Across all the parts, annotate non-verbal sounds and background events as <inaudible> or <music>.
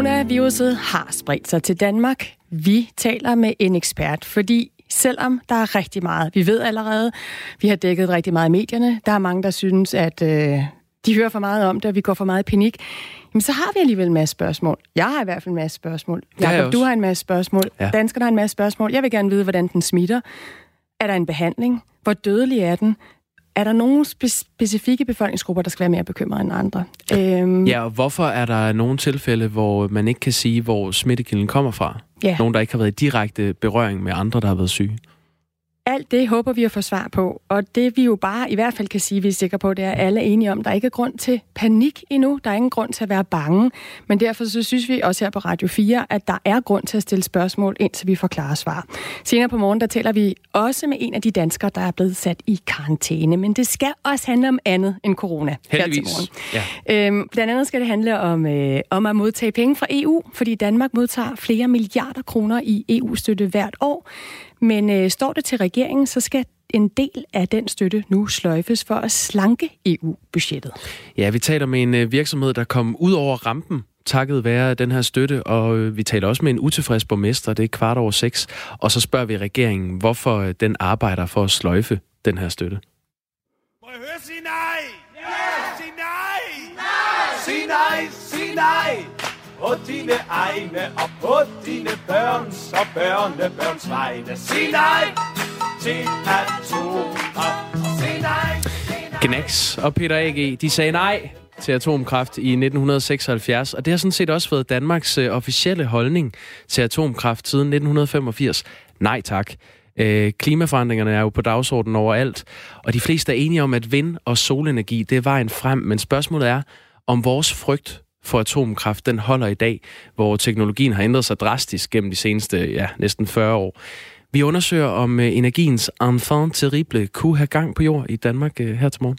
Coronaviruset har spredt sig til Danmark. Vi taler med en ekspert, fordi selvom der er rigtig meget, vi ved allerede, vi har dækket rigtig meget i medierne, der er mange, der synes, at øh, de hører for meget om det, og vi går for meget i panik, jamen så har vi alligevel en masse spørgsmål. Jeg har i hvert fald en masse spørgsmål. Jakob, du har en masse spørgsmål. Ja. Danskerne har en masse spørgsmål. Jeg vil gerne vide, hvordan den smitter. Er der en behandling? Hvor dødelig er den? Er der nogle spe- specifikke befolkningsgrupper, der skal være mere bekymrede end andre? Øhm, ja, og hvorfor er der nogle tilfælde, hvor man ikke kan sige, hvor smittekilden kommer fra? Ja. Nogen, der ikke har været i direkte berøring med andre, der har været syge? Alt det håber vi at få svar på, og det vi jo bare i hvert fald kan sige, vi er sikre på, det er, at alle er enige om, der er ikke er grund til panik endnu, der er ingen grund til at være bange, men derfor så synes vi også her på Radio 4, at der er grund til at stille spørgsmål, indtil vi får klare svar. Senere på morgen, der taler vi også med en af de danskere, der er blevet sat i karantæne, men det skal også handle om andet end corona Heldigvis. her. Ja. Øhm, blandt andet skal det handle om, øh, om at modtage penge fra EU, fordi Danmark modtager flere milliarder kroner i EU-støtte hvert år. Men øh, står det til regeringen, så skal en del af den støtte nu sløjfes for at slanke EU-budgettet. Ja, vi taler med en øh, virksomhed, der kom ud over rampen takket være den her støtte, og øh, vi taler også med en utilfreds borgmester, det er kvart over seks, og så spørger vi regeringen, hvorfor øh, den arbejder for at sløjfe den her støtte. Må jeg høre sige nej? Ja! Sig nej! Nej! Sig nej! Sig nej! På dine egne og på dine børns og børnebørns vegne. Sig nej til atomkraft. Sig nej. Gnax og Peter A.G. de sagde nej til atomkraft i 1976, og det har sådan set også været Danmarks øh, officielle holdning til atomkraft siden 1985. Nej tak. Øh, klimaforandringerne er jo på dagsordenen overalt, og de fleste er enige om, at vind- og solenergi det er vejen frem, men spørgsmålet er, om vores frygt for atomkraft, den holder i dag, hvor teknologien har ændret sig drastisk gennem de seneste ja, næsten 40 år. Vi undersøger, om øh, energiens enfant terrible kunne have gang på jord i Danmark øh, her til morgen.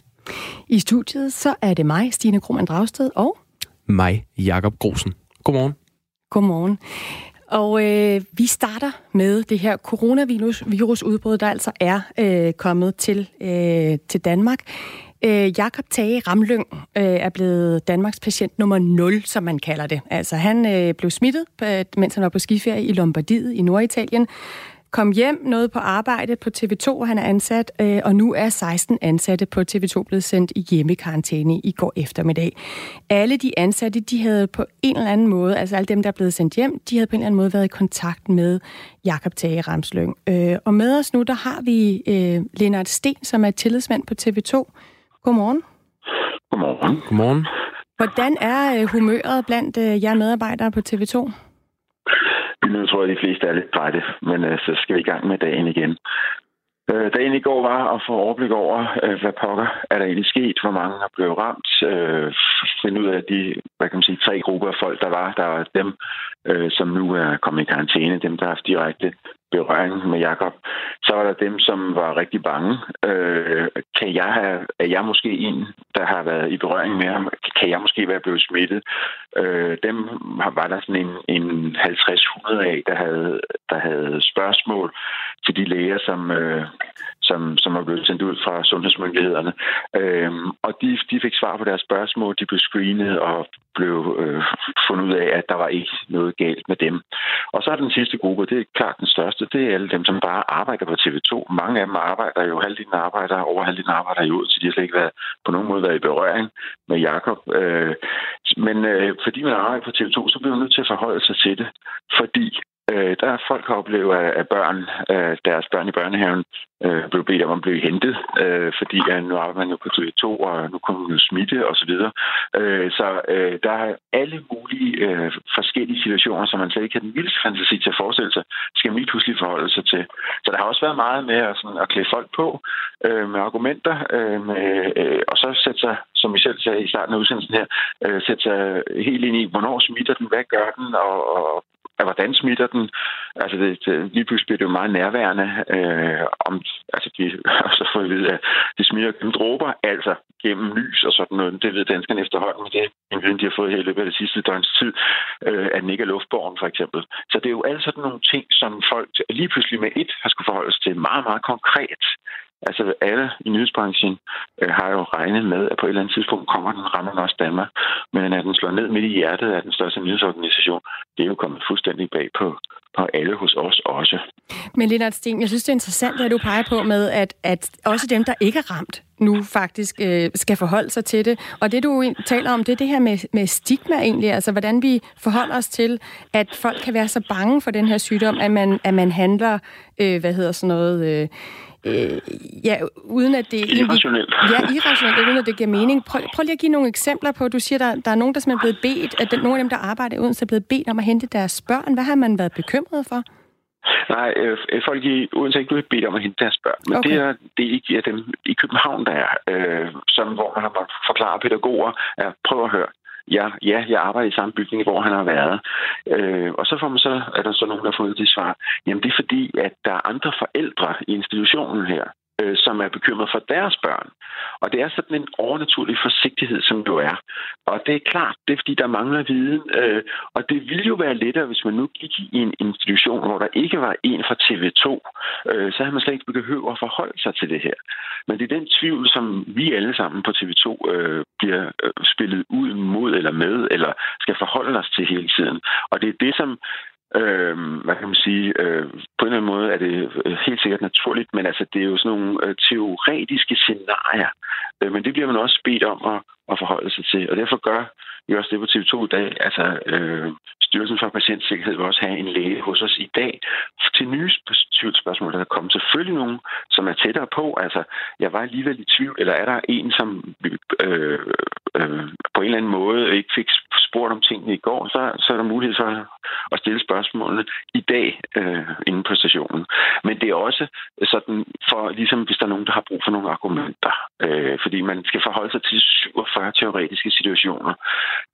I studiet så er det mig, Stine Krohmann Dragsted, og... Mig, Jakob Grosen. Godmorgen. Godmorgen. Og øh, vi starter med det her coronavirusudbrud, der altså er øh, kommet til, øh, til Danmark. Øh, Jakob Tage Ramlyng øh, er blevet Danmarks patient nummer 0, som man kalder det. Altså han øh, blev smittet, øh, mens han var på skiferie i Lombardiet i Norditalien. Kom hjem, noget på arbejde på TV2, han er ansat, øh, og nu er 16 ansatte på TV2 blevet sendt i hjemmekarantæne i går eftermiddag. Alle de ansatte, de havde på en eller anden måde, altså alle dem, der er blevet sendt hjem, de havde på en eller anden måde været i kontakt med Jakob Tage Ramsløng. Øh, og med os nu, der har vi øh, Lennart Sten, som er tillidsmand på TV2. Godmorgen. Godmorgen. Godmorgen. Hvordan er øh, humøret blandt øh, jer medarbejdere på TV2? Nu tror jeg, de fleste er lidt trætte, men øh, så skal vi i gang med dagen igen. Øh, dagen i går var at få overblik over, øh, hvad pokker er der egentlig sket, hvor mange er blevet ramt, øh, finde ud af de hvad kan man sige, tre grupper af folk, der var. Der er dem, øh, som nu er kommet i karantæne, dem, der har haft direkte berøring med Jakob. Så var der dem, som var rigtig bange. Øh, kan jeg have, er jeg måske en, der har været i berøring med ham? Kan jeg måske være blevet smittet? Øh, dem var der sådan en, en 50-100 af, der havde, der havde spørgsmål til de læger, som, øh, som, som er blevet sendt ud fra sundhedsmyndighederne. Øh, og de, de fik svar på deres spørgsmål, de blev screenet og blev øh, fundet ud af, at der var ikke noget galt med dem. Og så er den sidste gruppe, det er klart den største, det er alle dem, som bare arbejder på TV2. Mange af dem arbejder jo, halvdelen arbejder, over halvdelen arbejder jo, ud, så de har slet ikke været, på nogen måde været i berøring med Jakob. Øh, men øh, fordi man arbejder på TV2, så bliver man nødt til at forholde sig til det, fordi Øh, der er folk, der oplever, at børn, øh, deres børn i børnehaven øh, blev bedt om at blive hentet, øh, fordi at nu arbejder man jo på TV2, og nu kommer man jo smitte og så videre. Øh, så øh, der er alle mulige øh, forskellige situationer, som man slet ikke har den vildeste fantasi til at forestille sig, skal man lige pludselig forholde sig til. Så der har også været meget med at, sådan, at klæde folk på øh, med argumenter, øh, med, øh, og så sætte sig, som vi selv sagde i starten af udsendelsen her, øh, sætte sig helt ind i, hvornår smitter den, hvad gør den, og, og at hvordan smitter den. Altså det, det, lige pludselig bliver det jo meget nærværende. Øh, om, altså de, <laughs> så får vi vide, at det smitter gennem dråber, altså gennem lys og sådan noget. Det ved danskerne efterhånden, men det er en viden, de har fået her i løbet af det sidste døgns tid, øh, at den ikke er luftborgen for eksempel. Så det er jo alle sådan nogle ting, som folk lige pludselig med et har skulle forholde sig til meget, meget konkret. Altså alle i nyhedsbranchen øh, har jo regnet med, at på et eller andet tidspunkt kommer den, rammer også Danmark. Men at den slår ned midt i hjertet af den største nyhedsorganisation, det er jo kommet fuldstændig bag på, på alle hos os også. Men Lennart Sten, jeg synes, det er interessant, at du peger på med, at, at også dem, der ikke er ramt, nu faktisk øh, skal forholde sig til det. Og det, du taler om, det er det her med, med stigma egentlig, altså hvordan vi forholder os til, at folk kan være så bange for den her sygdom, at man, at man handler, øh, hvad hedder sådan noget... Øh, øh, ja, uden at det irrationelt. Ja, irrationelt, uden at det giver mening. Prøv, prøv lige at give nogle eksempler på, du siger, der, der er nogen, der er blevet bedt, at den, nogle af dem, der arbejder uden, er blevet bedt om at hente deres børn. Hvad har man været bekymret for? Nej, øh, folk i Odense er ikke blevet bedt om at hente deres børn, men okay. det er det er ikke dem i København, der er, øh, som, hvor man har forklaret pædagoger, at prøv at høre, ja, ja, jeg arbejder i samme bygning, hvor han har været. Øh, og så får man så, er der så nogen, der har fået det svar. Jamen det er fordi, at der er andre forældre i institutionen her, øh, som er bekymret for deres børn. Og det er sådan en overnaturlig forsigtighed, som du er. Og det er klart, det er fordi, der mangler viden. Øh, og det ville jo være lettere, hvis man nu gik i en institution, hvor der ikke var en fra TV2. Øh, så havde man slet ikke behøvet at forholde sig til det her. Men det er den tvivl, som vi alle sammen på TV2 øh, bliver øh, spillet ud mod eller med, eller skal forholde os til hele tiden. Og det er det, som Øh, hvad kan man sige? Øh, på en eller anden måde er det øh, helt sikkert naturligt, men altså, det er jo sådan nogle øh, teoretiske scenarier. Øh, men det bliver man også bedt om at, at forholde sig til, og derfor gør vi også det på TV2 i dag. Altså, øh, Styrelsen for Patientsikkerhed vil også have en læge hos os i dag til nye tvivlsspørgsmål, der er kommet. Selvfølgelig nogen, som er tættere på. Altså, jeg var alligevel i tvivl, eller er der en, som øh, øh, på en eller anden måde ikke fik spurgt om tingene i går, så, så er der mulighed for at stille spørgsmålene i dag øh, inden på stationen. Men det er også sådan, for ligesom hvis der er nogen, der har brug for nogle argumenter, øh, fordi man skal forholde sig til 47 teoretiske situationer.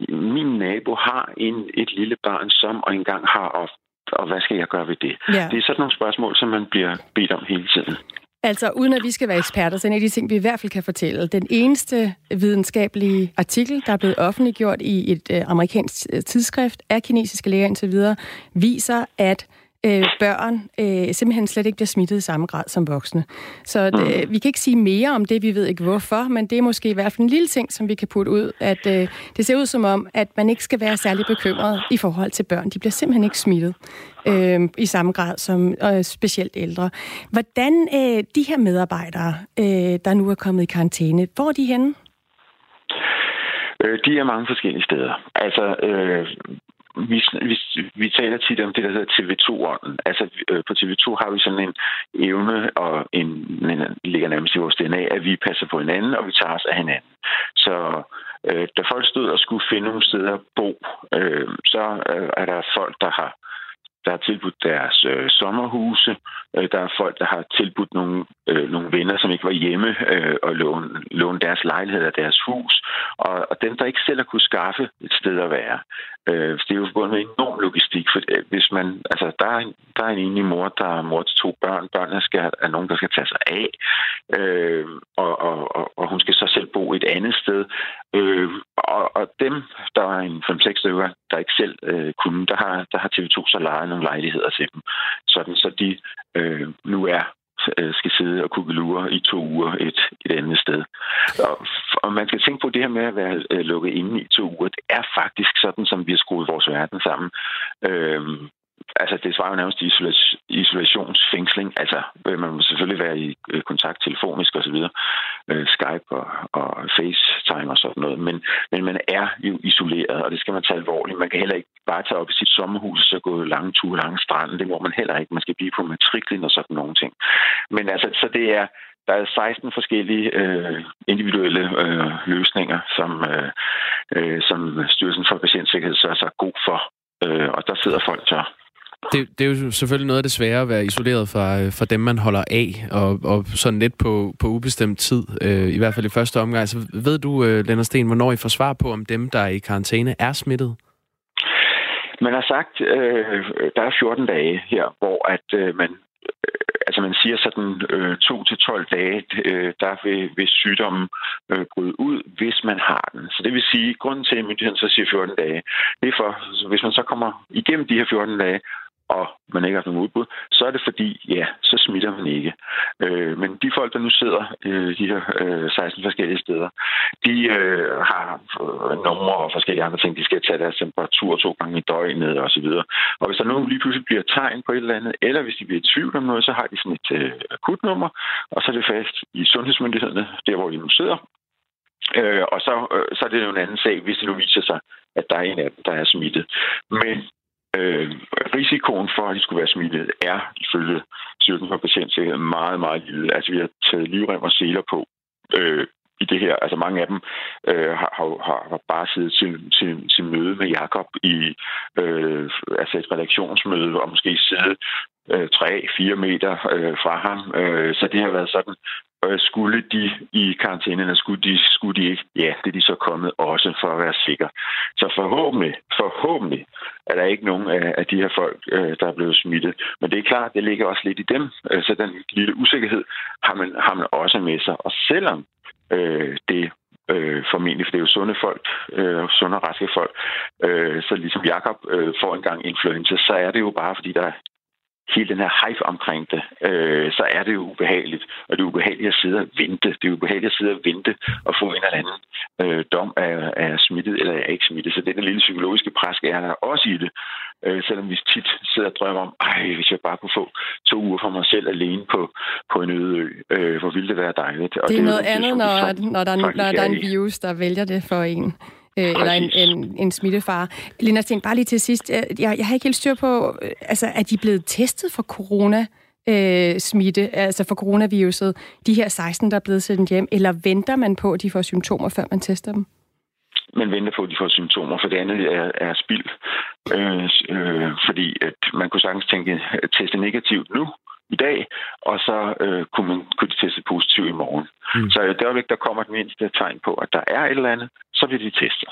Min nabo har en, et lille barn, som og engang har, og, og hvad skal jeg gøre ved det? Ja. Det er sådan nogle spørgsmål, som man bliver bedt om hele tiden. Altså, uden at vi skal være eksperter, så en af de ting, vi i hvert fald kan fortælle, den eneste videnskabelige artikel, der er blevet offentliggjort i et øh, amerikansk øh, tidsskrift af kinesiske læger indtil videre, viser, at øh, børn øh, simpelthen slet ikke bliver smittet i samme grad som voksne. Så mm. øh, vi kan ikke sige mere om det, vi ved ikke hvorfor, men det er måske i hvert fald en lille ting, som vi kan putte ud, at øh, det ser ud som om, at man ikke skal være særlig bekymret i forhold til børn. De bliver simpelthen ikke smittet øh, i samme grad som øh, specielt ældre. Hvordan øh, de her medarbejdere, øh, der nu er kommet i karantæne, hvor er de henne? Øh, de er mange forskellige steder. Altså, øh, vi, vi, vi taler tit om det, der hedder TV2-ånden. Altså øh, på TV2 har vi sådan en evne, og en, en ligger nærmest i vores DNA, at vi passer på hinanden, og vi tager os af hinanden. Så øh, da folk stod og skulle finde nogle steder at bo, øh, så øh, er der folk, der har der har tilbudt deres øh, sommerhuse. Øh, der er folk, der har tilbudt nogle, øh, nogle venner, som ikke var hjemme, øh, og låne, låne deres lejlighed og deres hus. Og, og dem, der ikke selv har kunne skaffe et sted at være. Øh, det er jo forbundet med enorm logistik. For øh, hvis man, altså, der, er en, der er en enig mor, der er mor til to børn. Børnene skal, er nogen, der skal tage sig af. Øh, og, og, og, og hun skal så selv bo et andet sted. Øh, og, og dem, der er en 5-6 stykker, der ikke selv øh, kunne, der har, der har TV2 så lejet nogle lejligheder til dem. Sådan så de øh, nu er øh, skal sidde og lure i to uger et, et andet sted. Og, og man skal tænke på det her med at være øh, lukket inde i to uger. Det er faktisk sådan, som vi har skruet vores verden sammen. Øh, altså, det svarer jo nærmest til isolationsfængsling. Altså, øh, man må selvfølgelig være i øh, kontakt telefonisk og så videre, øh, Skype og, og FaceTime og sådan noget, men, men man er jo isoleret, og det skal man tage alvorligt. Man kan heller ikke bare tage op i sit sommerhus og gå lange ture langs stranden. Det må man heller ikke. Man skal blive på matriklen og sådan nogle ting. Men altså, så det er, der er 16 forskellige øh, individuelle øh, løsninger, som, øh, øh, som Styrelsen for Patientsikkerhed så er så god for. Øh, og der sidder folk så det, det er jo selvfølgelig noget af det svære at være isoleret fra, øh, fra dem, man holder af, og, og sådan lidt på, på ubestemt tid, øh, i hvert fald i første omgang. Så ved du, øh, Lennart Sten, hvornår I får svar på, om dem, der er i karantæne, er smittet? Man har sagt, øh, der er 14 dage her, hvor at øh, man øh, altså man siger sådan øh, 2 til 12 dage, øh, der vil, vil sygdommen øh, bryde ud, hvis man har den. Så det vil sige, grunden til, at myndigheden så siger 14 dage, det er for, hvis man så kommer igennem de her 14 dage, og man ikke har nogen udbud, så er det fordi, ja, så smitter man ikke. Øh, men de folk, der nu sidder øh, de her øh, 16 forskellige steder, de øh, har numre og forskellige andre ting. De skal tage deres temperatur to gange i døgnet og så videre. Og hvis der nu lige pludselig bliver tegn på et eller andet, eller hvis de bliver i tvivl om noget, så har de sådan et øh, akutnummer, og så er det fast i sundhedsmyndighederne, der hvor de nu sidder. Øh, og så, øh, så er det jo en anden sag, hvis det nu viser sig, at der er en af dem, der er smittet. Men øh, risikoen for, at de skulle være smittet, er ifølge Styrelsen for Patientsikkerhed meget, meget lille. Altså, vi har taget livrem og seler på øh, i det her. Altså mange af dem øh, har, har, har bare siddet til, til, til møde med Jakob i øh, altså et redaktionsmøde, og måske siddet øh, 3-4 meter øh, fra ham. Øh, så det har været sådan, skulle de i karantænen, skulle de, skulle de ikke? Ja, det er de så kommet også for at være sikre. Så forhåbentlig, forhåbentlig er der ikke nogen af, af de her folk, øh, der er blevet smittet. Men det er klart, det ligger også lidt i dem. Øh, så den lille usikkerhed har man, har man også med sig. Og selvom øh, det øh, formentlig, for det er jo sunde folk, øh, sunde og raske folk. Øh, så ligesom Jakob øh, får engang influenza, så er det jo bare, fordi der hele den her hype omkring det, øh, så er det jo ubehageligt. Og det er ubehageligt at sidde og vente. Det er ubehageligt at sidde og vente og få en eller anden øh, dom af, af smittet eller er ikke smittet. Så den lille psykologiske pres er der også i det. Øh, selvom vi tit sidder og drømmer om, ej, hvis jeg bare kunne få to uger for mig selv alene på, på en øde ø, øh, hvor ville det være dejligt. Og det er det noget andet, når, når, der, når der er en virus, der vælger det for en øh, eller en, en, en smittefare. Lina Sten, bare lige til sidst. Jeg, jeg har ikke helt styr på, øh, altså er de blevet testet for corona? øh, smitte, altså for coronaviruset, de her 16, der er blevet sendt hjem, eller venter man på, at de får symptomer, før man tester dem? Man venter på, at de får symptomer, for det andet er, er spild. Øh, øh, fordi at man kunne sagtens tænke at teste negativt nu, i dag, og så øh, kunne, man, kunne de teste positivt i morgen. Mm. Så det øjeblik, der kommer et mindste tegn på, at der er et eller andet, så vil de teste.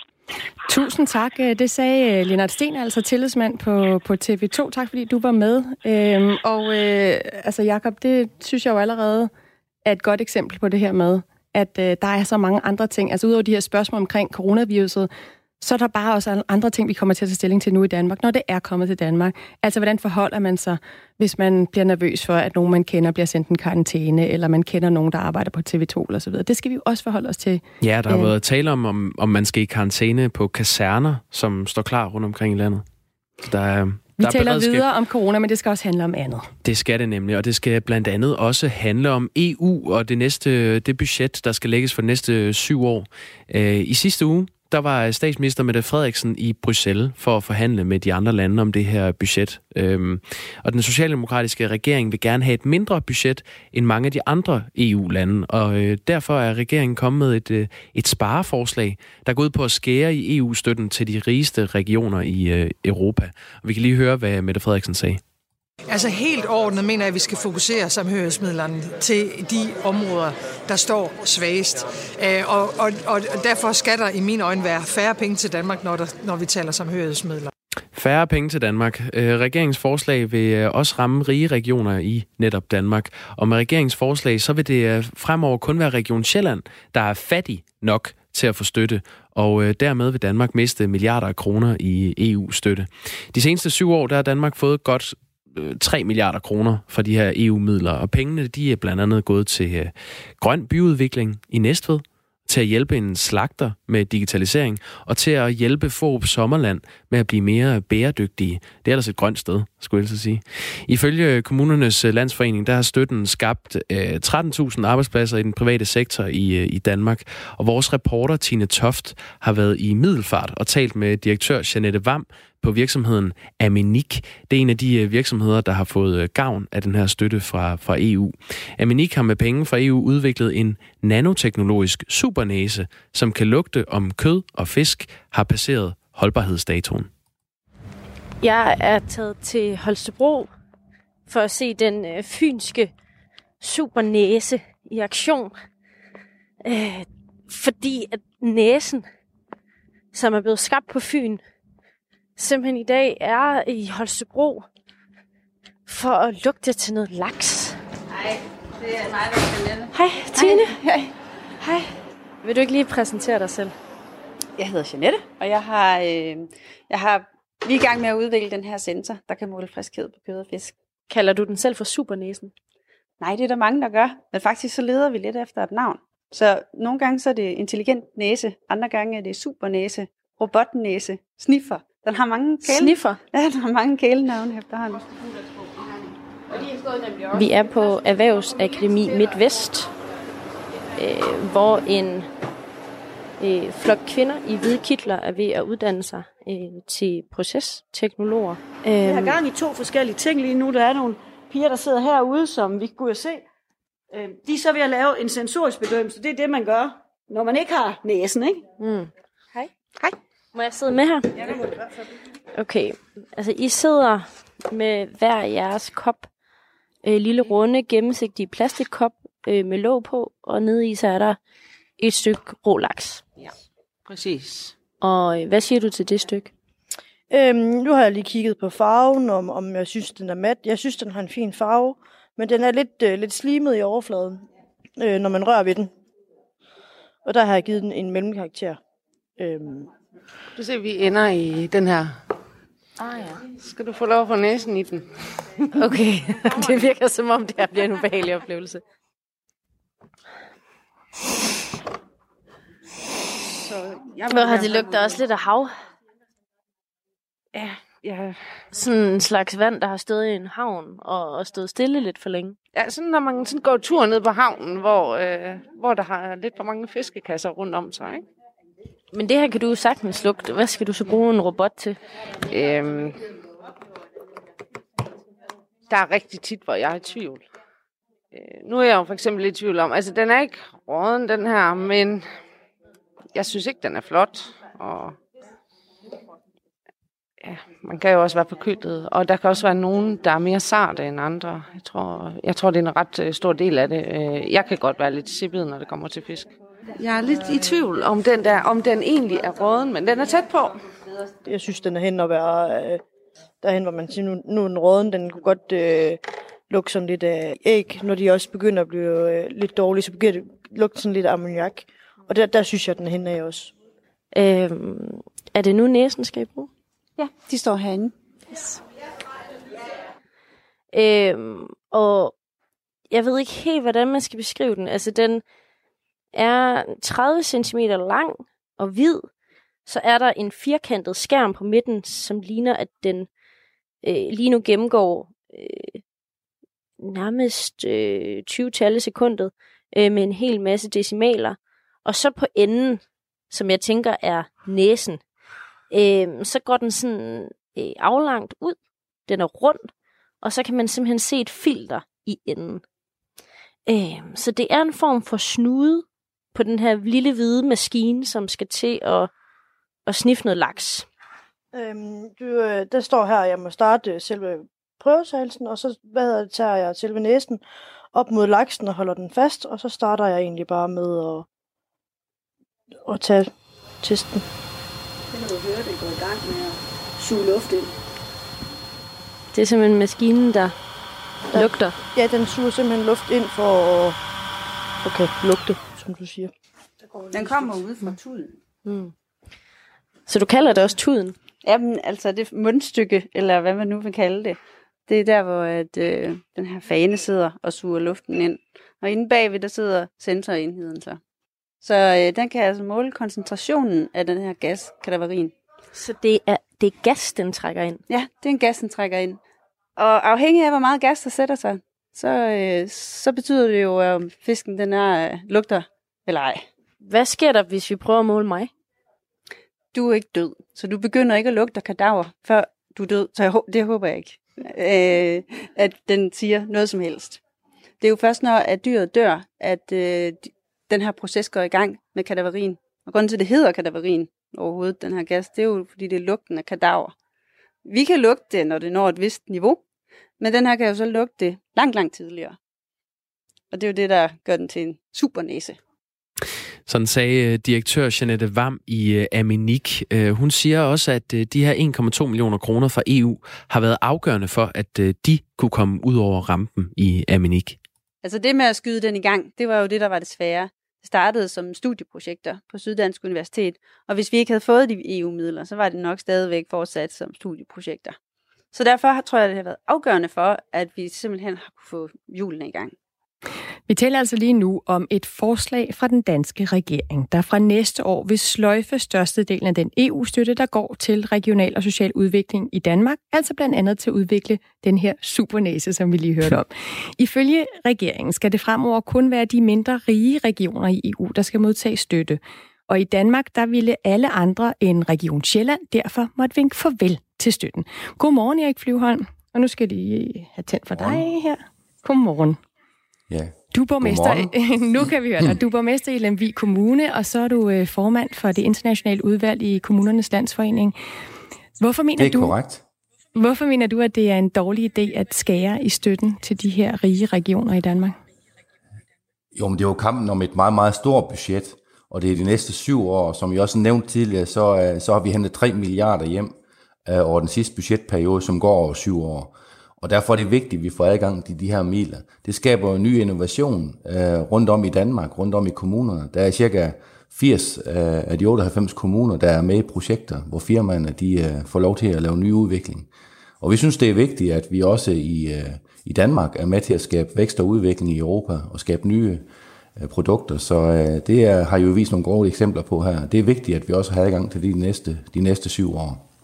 Tusind tak. Øh, det sagde øh, Lennart Sten, altså tillidsmand på, på TV2. Tak fordi du var med. Øhm, og øh, altså Jakob, det synes jeg jo allerede er et godt eksempel på det her med, at øh, der er så mange andre ting. Altså udover de her spørgsmål omkring coronaviruset, så er der bare også andre ting, vi kommer til at tage stilling til nu i Danmark, når det er kommet til Danmark. Altså, hvordan forholder man sig, hvis man bliver nervøs for, at nogen, man kender, bliver sendt en karantæne, eller man kender nogen, der arbejder på TV2 eller så videre. Det skal vi jo også forholde os til. Ja, der har øh, været tale om, om, om man skal i karantæne på kaserner, som står klar rundt omkring i landet. Så der er, vi der taler beredskab. videre om corona, men det skal også handle om andet. Det skal det nemlig, og det skal blandt andet også handle om EU og det næste det budget, der skal lægges for de næste syv år. Øh, I sidste uge, der var statsminister Mette Frederiksen i Bruxelles for at forhandle med de andre lande om det her budget. Øhm, og den socialdemokratiske regering vil gerne have et mindre budget end mange af de andre EU-lande, og øh, derfor er regeringen kommet med et, øh, et spareforslag, der går ud på at skære i EU-støtten til de rigeste regioner i øh, Europa. Og vi kan lige høre, hvad Mette Frederiksen sagde. Altså helt ordnet mener jeg, at vi skal fokusere samhørighedsmidlerne til de områder, der står svagest. Øh, og, og, og derfor skal der i mine øjne være færre penge til Danmark, når, der, når vi taler samhørighedsmidler. Færre penge til Danmark. Øh, regeringens forslag vil øh, også ramme rige regioner i netop Danmark. Og med regeringens forslag, så vil det fremover kun være Region Sjælland, der er fattig nok til at få støtte, og dermed vil Danmark miste milliarder af kroner i EU-støtte. De seneste syv år, der har Danmark fået godt Øh, 3 milliarder kroner fra de her EU-midler, og pengene de er blandt andet gået til øh, grøn byudvikling i Næstved, til at hjælpe en slagter med digitalisering, og til at hjælpe Forup Sommerland med at blive mere bæredygtige. Det er ellers et grønt sted, skulle jeg så sige. Ifølge kommunernes øh, landsforening, der har støtten skabt øh, 13.000 arbejdspladser i den private sektor i, øh, i Danmark. Og vores reporter Tine Toft har været i Middelfart og talt med direktør Janette Vam på virksomheden Aminik. Det er en af de øh, virksomheder, der har fået øh, gavn af den her støtte fra, fra EU. Aminik har med penge fra EU udviklet en nanoteknologisk supernæse, som kan lugte om kød og fisk har passeret holdbarhedsdatoen. Jeg er taget til Holstebro for at se den øh, fynske supernæse i aktion. Øh, fordi at næsen, som er blevet skabt på Fyn, simpelthen i dag er i Holstebro for at lugte til noget laks. Hej, det er mig, der lande. Hej, Tine. Hej. Hej. Vil du ikke lige præsentere dig selv? Jeg hedder Jeanette, og jeg har, øh, jeg har Vi er i gang med at udvikle den her sensor, der kan måle friskhed på kød og fisk. Kalder du den selv for supernæsen? Nej, det er der mange, der gør. Men faktisk så leder vi lidt efter et navn. Så nogle gange så er det intelligent næse, andre gange er det supernæse, robotnæse, sniffer. Den har mange kæle... Sniffer? Ja, den har mange kælenavne efterhånden. Vi er på Erhvervsakademi MidtVest, øh, hvor en øh, flok kvinder i hvide kitler er ved at uddanne sig øh, til procesteknologer. Vi har gang i to forskellige ting lige nu. Der er nogle piger, der sidder herude, som vi og se. Øh, De er så ved at lave en sensorisk bedømmelse. Det er det, man gør, når man ikke har næsen, ikke? Mm. Hej. Hej. Må jeg sidde med her? Ja, det må fald. Okay, altså I sidder med hver jeres kop. Øh, lille runde, gennemsigtige plastikkop øh, med låg på, og nede i så er der et stykke rå laks. Præcis. Og øh, hvad siger du til det stykke? Øhm, nu har jeg lige kigget på farven, om, om jeg synes, den er mat. Jeg synes, den har en fin farve, men den er lidt, øh, lidt slimet i overfladen, øh, når man rører ved den. Og der har jeg givet den en mellemkarakter. Øhm, Du ser, vi ender i den her. Ah ja. Skal du få lov at få næsen i den? Okay, <laughs> det virker som om, det her bliver en ubehagelig oplevelse. Så jeg Hvor har det lugter også lidt af hav. Ja, ja. Sådan en slags vand, der har stået i en havn og, og stået stille lidt for længe. Ja, sådan når man sådan går tur ned på havnen, hvor, øh, hvor der har lidt for mange fiskekasser rundt om sig, ikke? Men det her kan du jo sagtens lugte. Hvad skal du så bruge en robot til? Øhm, der er rigtig tit, hvor jeg er i tvivl. Øh, nu er jeg jo for eksempel i tvivl om, altså den er ikke råden, den her, men jeg synes ikke, den er flot. Og ja, man kan jo også være forkølet, og der kan også være nogen, der er mere sarte end andre. Jeg tror, jeg tror det er en ret øh, stor del af det. Øh, jeg kan godt være lidt sippet, når det kommer til fisk. Jeg er lidt i tvivl om den der, om den egentlig er råden, men den er tæt på. jeg synes, den er hen at være øh, derhen, hvor man siger, nu, nu er den råden. Den kunne godt øh, lugte sådan lidt af æg. Når de også begynder at blive øh, lidt dårlige, så begynder det at lugte sådan lidt af ammoniak. Og der, der synes jeg, den er hen af også. Øhm, er det nu næsen, skal I bruge? Ja, de står herinde. Øhm, og jeg ved ikke helt, hvordan man skal beskrive den. Altså, den er 30 cm lang og hvid. Så er der en firkantet skærm på midten, som ligner, at den øh, lige nu gennemgår øh, nærmest øh, 20 tal i sekundet øh, med en hel masse decimaler. Og så på enden, som jeg tænker er næsen, øh, så går den sådan øh, aflangt ud. Den er rund, og så kan man simpelthen se et filter i enden. Øh, så det er en form for snude på den her lille hvide maskine, som skal til at, at sniffe noget laks. Øhm, du, øh, der står her, at jeg må starte øh, selve prøvesagelsen, og så hvad hedder det, tager jeg selve næsen op mod laksen og holder den fast, og så starter jeg egentlig bare med at, at tage testen. Det kan du høre, det går i gang med at suge luft ind. Det er simpelthen maskinen, der Ja. lugter. Ja, den suger simpelthen luft ind for at okay, lugte, som du siger. Den kommer ud fra tuden. Mm. Så du kalder det også tuden? Jamen, altså det mundstykke, eller hvad man nu vil kalde det, det er der, hvor at, øh, den her fane sidder og suger luften ind. Og inde bagved, der sidder sensorenheden så. Så øh, den kan altså måle koncentrationen af den her gas, kadaverin. Så det er, det er gas, den trækker ind? Ja, det er en gas, den trækker ind. Og afhængig af, hvor meget gas, der sætter sig, så, øh, så betyder det jo, at fisken den er, øh, lugter eller ej. Hvad sker der, hvis vi prøver at måle mig? Du er ikke død, så du begynder ikke at lugte kadaver, før du er død. Så jeg, det håber jeg ikke, øh, at den siger noget som helst. Det er jo først, når at dyret dør, at øh, de- den her proces går i gang med kadaverin. Og grunden til, at det hedder kadaverin overhovedet, den her gas, det er jo, fordi det er lugten af kadaver. Vi kan lugte det, når det når et vist niveau, men den her kan jo så lugte det langt, langt tidligere. Og det er jo det, der gør den til en supernæse. Sådan sagde øh, direktør Jeanette Vam i øh, Aminik. Øh, hun siger også, at de her 1,2 millioner kroner fra EU har været afgørende for, at de kunne komme ud over rampen i Aminik. Altså det med at skyde den i gang, det var jo det, der var det svære. startede som studieprojekter på Syddansk Universitet, og hvis vi ikke havde fået de EU-midler, så var det nok stadigvæk fortsat som studieprojekter. Så derfor tror jeg, det har været afgørende for, at vi simpelthen har kunne få julen i gang. Vi taler altså lige nu om et forslag fra den danske regering, der fra næste år vil sløjfe størstedelen af den EU-støtte, der går til regional og social udvikling i Danmark, altså blandt andet til at udvikle den her supernæse, som vi lige hørte om. Ifølge regeringen skal det fremover kun være de mindre rige regioner i EU, der skal modtage støtte. Og i Danmark, der ville alle andre end Region Sjælland derfor måtte vinke farvel til støtten. Godmorgen, Erik Flyvholm. Og nu skal de have tændt for dig her. Godmorgen. Ja. Du er borgmester, <laughs> nu kan vi høre dig. Du er borgmester i Lemvig Kommune, og så er du øh, formand for det internationale udvalg i Kommunernes Landsforening. Hvorfor mener det er du, korrekt. Hvorfor mener du, at det er en dårlig idé at skære i støtten til de her rige regioner i Danmark? Jo, men det er jo kampen om et meget, meget stort budget, og det er de næste syv år. Som jeg også nævnte tidligere, så, øh, så har vi hentet 3 milliarder hjem øh, over den sidste budgetperiode, som går over syv år. Og derfor er det vigtigt, at vi får adgang til de her midler. Det skaber en ny innovation øh, rundt om i Danmark, rundt om i kommunerne. Der er cirka 80 øh, af de 98 kommuner, der er med i projekter, hvor firmaerne de, øh, får lov til at lave ny udvikling. Og vi synes, det er vigtigt, at vi også i, øh, i Danmark er med til at skabe vækst og udvikling i Europa og skabe nye øh, produkter. Så øh, det er, har jo vist nogle grove eksempler på her. Det er vigtigt, at vi også har adgang til de næste, de næste syv år.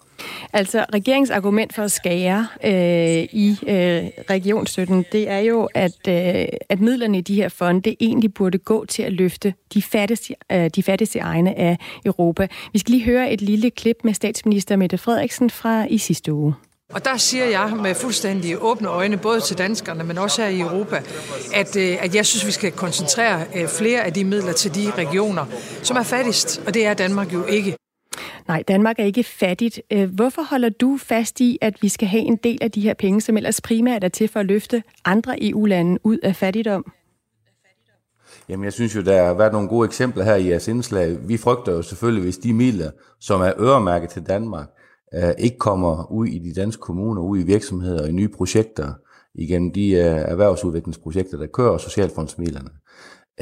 Altså, regeringens argument for at skære øh, i øh, regionsstøtten, det er jo, at, øh, at midlerne i de her fonde egentlig burde gå til at løfte de fattigste, øh, de fattigste egne af Europa. Vi skal lige høre et lille klip med statsminister Mette Frederiksen fra i sidste uge. Og der siger jeg med fuldstændig åbne øjne, både til danskerne, men også her i Europa, at, øh, at jeg synes, vi skal koncentrere øh, flere af de midler til de regioner, som er fattigst, og det er Danmark jo ikke. Nej, Danmark er ikke fattigt. Øh, hvorfor holder du fast i, at vi skal have en del af de her penge, som ellers primært er til for at løfte andre EU-lande ud af fattigdom? Jamen, jeg synes jo, der har været nogle gode eksempler her i jeres indslag. Vi frygter jo selvfølgelig, hvis de midler, som er øremærket til Danmark, øh, ikke kommer ud i de danske kommuner, ud i virksomheder og i nye projekter, igennem de øh, erhvervsudviklingsprojekter, der kører socialfondsmidlerne,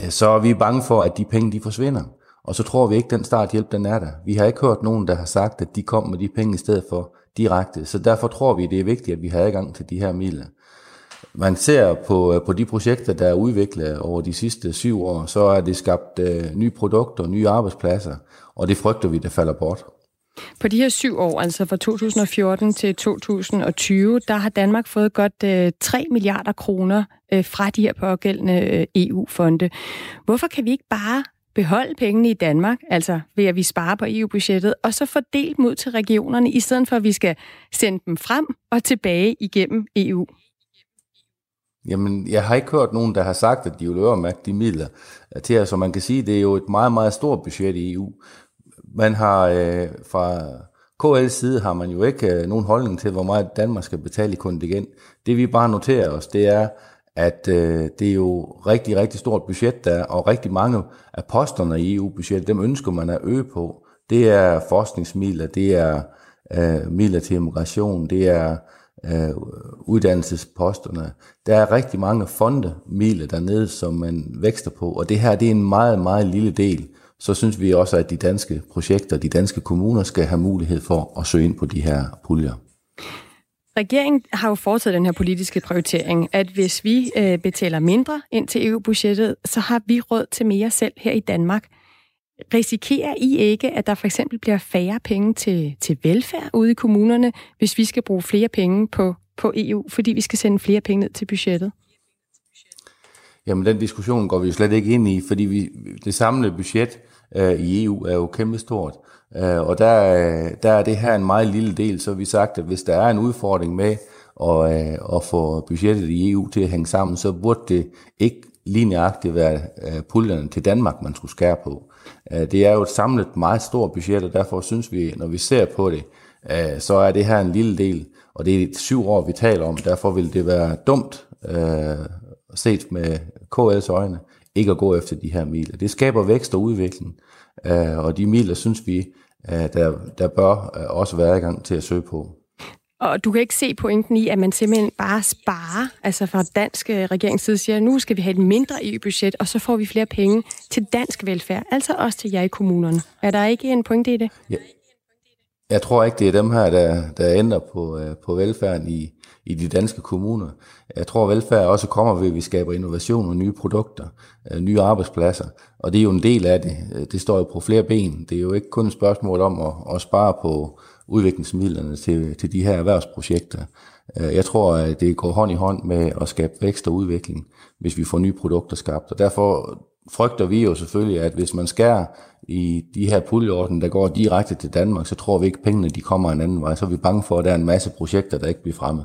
så er vi bange for, at de penge de forsvinder. Og så tror vi ikke, at den starthjælp den er der. Vi har ikke hørt nogen, der har sagt, at de kom med de penge i stedet for direkte. Så derfor tror vi, det er vigtigt, at vi har adgang til de her midler. Man ser på, øh, på de projekter, der er udviklet over de sidste syv år, så er det skabt øh, nye produkter, nye arbejdspladser, og det frygter vi, der falder bort. På de her syv år, altså fra 2014 til 2020, der har Danmark fået godt øh, 3 milliarder kroner øh, fra de her pågældende øh, EU-fonde. Hvorfor kan vi ikke bare beholde pengene i Danmark, altså ved at vi sparer på EU-budgettet, og så fordele dem ud til regionerne, i stedet for at vi skal sende dem frem og tilbage igennem EU? Jamen, jeg har ikke hørt nogen, der har sagt, at de vil øremærke de midler øh, til os, så man kan sige, at det er jo et meget, meget stort budget i EU. Man har øh, fra KL's side har man jo ikke øh, nogen holdning til, hvor meget Danmark skal betale i kontingent. Det vi bare noterer os, det er, at øh, det er jo rigtig, rigtig stort budget der, og rigtig mange af posterne i EU-budgettet, dem ønsker man at øge på. Det er forskningsmidler, det er øh, midler til immigration, det er øh, uddannelsesposterne. Der er rigtig mange fondemidler dernede, som man vækster på, og det her det er en meget, meget lille del. Så synes vi også, at de danske projekter, de danske kommuner skal have mulighed for at søge ind på de her puljer. Regeringen har jo foretaget den her politiske prioritering, at hvis vi øh, betaler mindre ind til EU-budgettet, så har vi råd til mere selv her i Danmark. Risikerer I ikke, at der for eksempel bliver færre penge til, til velfærd ude i kommunerne, hvis vi skal bruge flere penge på, på EU, fordi vi skal sende flere penge ned til budgettet? Jamen, den diskussion går vi jo slet ikke ind i, fordi vi, det samlede budget øh, i EU er jo kæmpestort. Øh, og der, der er det her en meget lille del, så vi sagt, at hvis der er en udfordring med at, øh, at få budgettet i EU til at hænge sammen, så burde det ikke lige nøjagtigt være øh, puljerne til Danmark, man skulle skære på. Øh, det er jo et samlet meget stort budget, og derfor synes vi, når vi ser på det, øh, så er det her en lille del, og det er syv år, vi taler om. Derfor vil det være dumt øh, set med KL's øjne, ikke at gå efter de her midler. Det skaber vækst og udvikling, øh, og de midler synes vi, øh, der, der bør øh, også være i gang til at søge på. Og du kan ikke se pointen i, at man simpelthen bare sparer, altså fra dansk øh, regerings side siger, nu skal vi have et mindre EU-budget, og så får vi flere penge til dansk velfærd, altså også til jer i kommunerne. Er der ikke en pointe i det? Ja. Jeg tror ikke, det er dem her, der, der ændrer på, øh, på velfærden i, i de danske kommuner. Jeg tror, at velfærd også kommer ved, at vi skaber innovation og nye produkter, øh, nye arbejdspladser. Og det er jo en del af det. Øh, det står jo på flere ben. Det er jo ikke kun et spørgsmål om at, at spare på udviklingsmidlerne til, til de her erhvervsprojekter. Øh, jeg tror, at det går hånd i hånd med at skabe vækst og udvikling, hvis vi får nye produkter skabt. Og derfor frygter vi jo selvfølgelig, at hvis man skærer i de her puljeorden, der går direkte til Danmark, så tror vi ikke, at pengene de kommer en anden vej. Så er vi bange for, at der er en masse projekter, der ikke bliver fremme.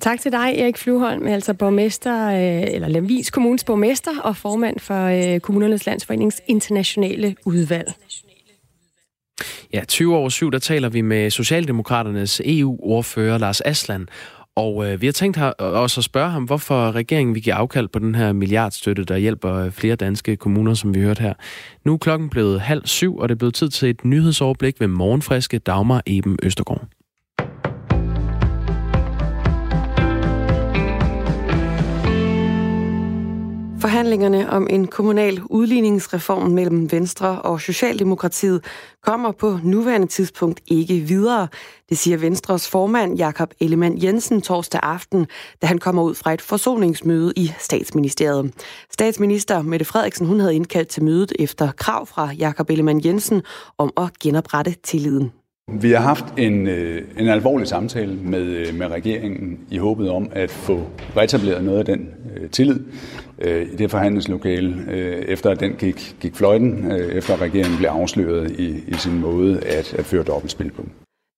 Tak til dig, Erik Flyvholm, altså borgmester, øh, eller Lemvis Kommunes borgmester og formand for øh, Kommunernes Landsforenings internationale udvalg. Ja, 20 over 7, der taler vi med Socialdemokraternes EU-ordfører Lars Aslan. Og øh, vi har tænkt her, øh, også at spørge ham, hvorfor regeringen vil give afkald på den her milliardstøtte, der hjælper flere danske kommuner, som vi hørte her. Nu er klokken blevet halv syv, og det er blevet tid til et nyhedsoverblik ved morgenfriske Dagmar Eben Østergaard. Forhandlingerne om en kommunal udligningsreform mellem Venstre og Socialdemokratiet kommer på nuværende tidspunkt ikke videre. Det siger Venstres formand Jakob Ellemann Jensen torsdag aften, da han kommer ud fra et forsoningsmøde i statsministeriet. Statsminister Mette Frederiksen hun havde indkaldt til mødet efter krav fra Jakob Ellemann Jensen om at genoprette tilliden. Vi har haft en, øh, en alvorlig samtale med, øh, med regeringen i håbet om at få reetableret noget af den øh, tillid øh, i det forhandlingslokale, øh, efter at den gik, gik fløjten, øh, efter at regeringen blev afsløret i, i sin måde at, at føre dobbeltspil på.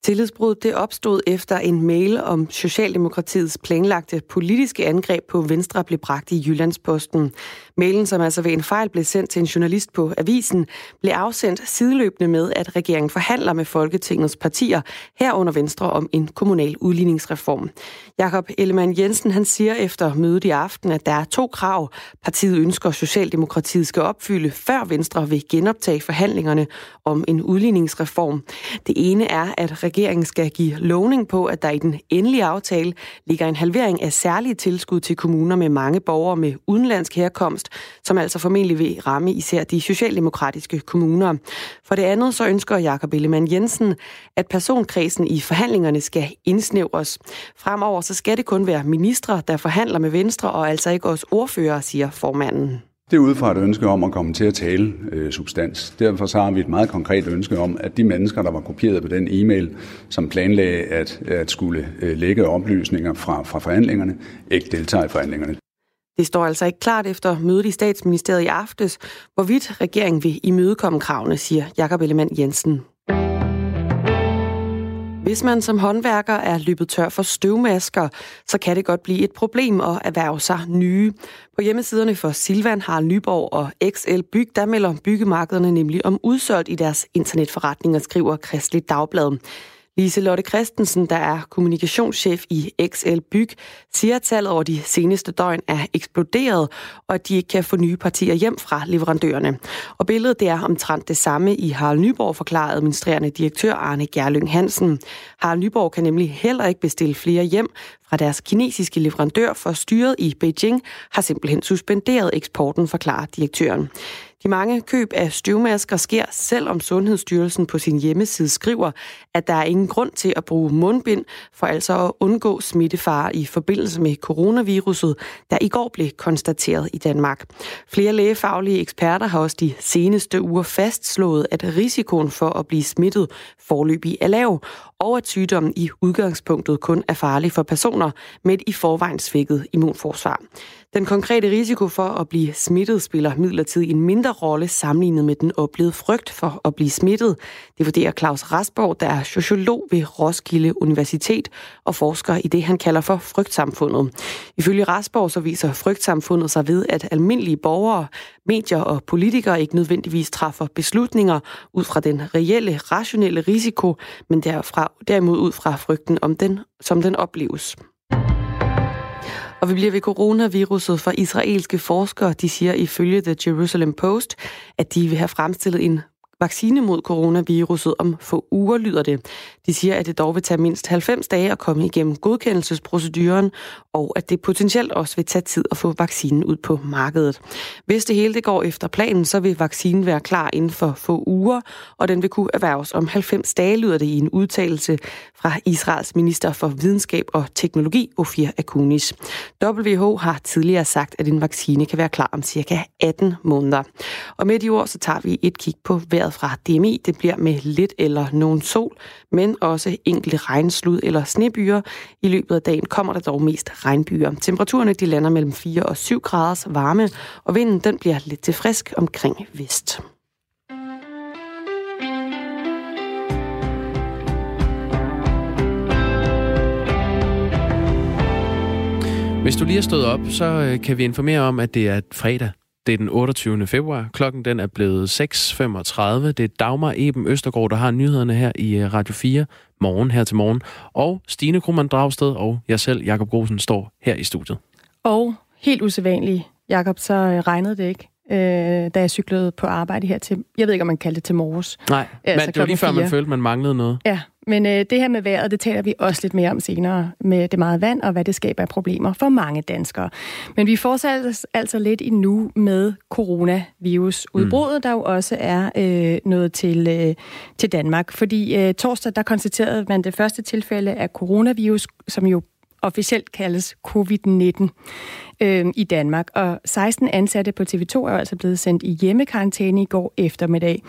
Tillidsbruddet det opstod efter en mail om Socialdemokratiets planlagte politiske angreb på Venstre blev bragt i Jyllandsposten. Mailen, som altså ved en fejl blev sendt til en journalist på avisen, blev afsendt sideløbende med, at regeringen forhandler med Folketingets partier herunder Venstre om en kommunal udligningsreform. Jakob Ellemann Jensen han siger efter mødet i aften, at der er to krav, partiet ønsker Socialdemokratiet skal opfylde, før Venstre vil genoptage forhandlingerne om en udligningsreform. Det ene er, at regeringen skal give lovning på, at der i den endelige aftale ligger en halvering af særlige tilskud til kommuner med mange borgere med udenlandsk herkomst, som altså formentlig vil ramme især de socialdemokratiske kommuner. For det andet så ønsker Jakob Ellemann Jensen, at personkredsen i forhandlingerne skal indsnævres. Fremover så skal det kun være ministre, der forhandler med Venstre, og altså ikke også ordfører, siger formanden. Det er ud fra et ønske om at komme til at tale øh, substans. Derfor så har vi et meget konkret ønske om, at de mennesker, der var kopieret på den e-mail, som planlagde at, at skulle øh, lægge oplysninger fra, fra forhandlingerne, ikke deltager i forhandlingerne. Det står altså ikke klart efter mødet i statsministeriet i aftes, hvorvidt regeringen vil imødekomme kravene, siger Jakob Ellemann Jensen. Hvis man som håndværker er løbet tør for støvmasker, så kan det godt blive et problem at erhverve sig nye. På hjemmesiderne for Silvan, Harald Nyborg og XL Byg, der melder byggemarkederne nemlig om udsolgt i deres internetforretninger, skriver Kristelig Dagblad. Lise Lotte Christensen, der er kommunikationschef i XL Byg, siger, at tallet over de seneste døgn er eksploderet, og at de ikke kan få nye partier hjem fra leverandørerne. Og billedet det er omtrent det samme i Harald Nyborg, forklarede administrerende direktør Arne Gerlyng Hansen. Harald Nyborg kan nemlig heller ikke bestille flere hjem fra deres kinesiske leverandør, for styret i Beijing har simpelthen suspenderet eksporten, forklarer direktøren. De mange køb af støvmasker sker, selvom Sundhedsstyrelsen på sin hjemmeside skriver, at der er ingen grund til at bruge mundbind, for altså at undgå smittefare i forbindelse med coronaviruset, der i går blev konstateret i Danmark. Flere lægefaglige eksperter har også de seneste uger fastslået, at risikoen for at blive smittet forløbig er lav, og at sygdommen i udgangspunktet kun er farlig for personer med et i forvejen svækket immunforsvar. Den konkrete risiko for at blive smittet spiller midlertidigt en mindre rolle sammenlignet med den oplevede frygt for at blive smittet. Det vurderer Claus Rasborg, der er sociolog ved Roskilde Universitet og forsker i det, han kalder for frygtsamfundet. Ifølge Rasborg så viser frygtsamfundet sig ved, at almindelige borgere, medier og politikere ikke nødvendigvis træffer beslutninger ud fra den reelle, rationelle risiko, men derfra, derimod ud fra frygten, om den, som den opleves. Og vi bliver ved coronaviruset for israelske forskere. De siger ifølge The Jerusalem Post, at de vil have fremstillet en vaccine mod coronaviruset om få uger, lyder det. De siger, at det dog vil tage mindst 90 dage at komme igennem godkendelsesproceduren, og at det potentielt også vil tage tid at få vaccinen ud på markedet. Hvis det hele det går efter planen, så vil vaccinen være klar inden for få uger, og den vil kunne erhverves om 90 dage, lyder det i en udtalelse fra Israels minister for videnskab og teknologi, Ofir Akunis. WHO har tidligere sagt, at en vaccine kan være klar om cirka 18 måneder. Og med de ord, så tager vi et kig på vejret fra DMI. Det bliver med lidt eller nogen sol, men også enkelte regnslud eller snebyer. I løbet af dagen kommer der dog mest regnbyer. Temperaturerne de lander mellem 4 og 7 graders varme, og vinden den bliver lidt til frisk omkring vest. Hvis du lige er stået op, så øh, kan vi informere om, at det er fredag. Det er den 28. februar. Klokken den er blevet 6.35. Det er Dagmar Eben Østergaard, der har nyhederne her i øh, Radio 4 morgen her til morgen. Og Stine Krummernd Dragsted og jeg selv, Jakob Grosen, står her i studiet. Og helt usædvanligt, Jakob, så øh, regnede det ikke øh, da jeg cyklede på arbejde her til, jeg ved ikke, om man kaldte det til morges. Nej, altså men det var lige før, man følte, man manglede noget. Ja, men øh, det her med vejret, det taler vi også lidt mere om senere, med det meget vand og hvad det skaber af problemer for mange danskere. Men vi fortsætter altså lidt endnu med coronavirusudbruddet, mm. der jo også er øh, noget til, øh, til Danmark. Fordi øh, torsdag, der konstaterede man det første tilfælde af coronavirus, som jo officielt kaldes covid-19 øh, i Danmark. Og 16 ansatte på TV2 er altså blevet sendt i hjemmekarantæne i går eftermiddag.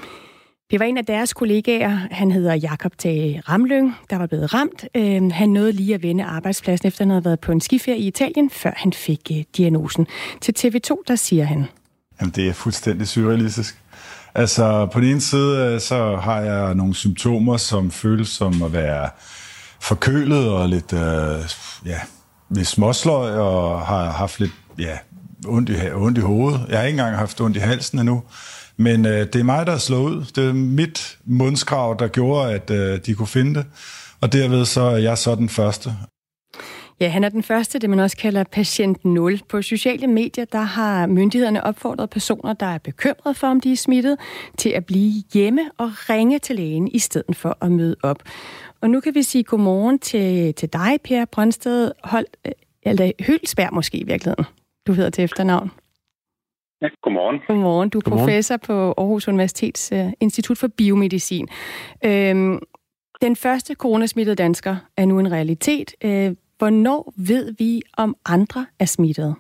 Det var en af deres kollegaer, han hedder Jakob Tage Ramlyng, der var blevet ramt. Øh, han nåede lige at vende arbejdspladsen, efter han havde været på en skiferie i Italien, før han fik øh, diagnosen. Til TV2, der siger han. Jamen, det er fuldstændig surrealistisk. Altså, på den ene side, øh, så har jeg nogle symptomer, som føles som at være forkølet og lidt, øh, ja, lidt småsløg og har haft lidt, ja, ondt i, ondt i hovedet. Jeg har ikke engang haft ondt i halsen endnu. Men øh, det er mig, der er slået ud. Det er mit mundskrav, der gjorde, at øh, de kunne finde det. Og derved så er jeg så den første. Ja, han er den første, det man også kalder patient 0. På sociale medier, der har myndighederne opfordret personer, der er bekymrede for, om de er smittet, til at blive hjemme og ringe til lægen, i stedet for at møde op. Og nu kan vi sige godmorgen til, til dig, Per Brøndsted, Hold, øh, eller Hølsberg måske i virkeligheden. Du hedder til efternavn. Ja, godmorgen. Godmorgen. Du er godmorgen. professor på Aarhus Universitets uh, Institut for Biomedicin. Øhm, den første coronasmittede dansker er nu en realitet. Øh, hvornår ved vi, om andre er smittet?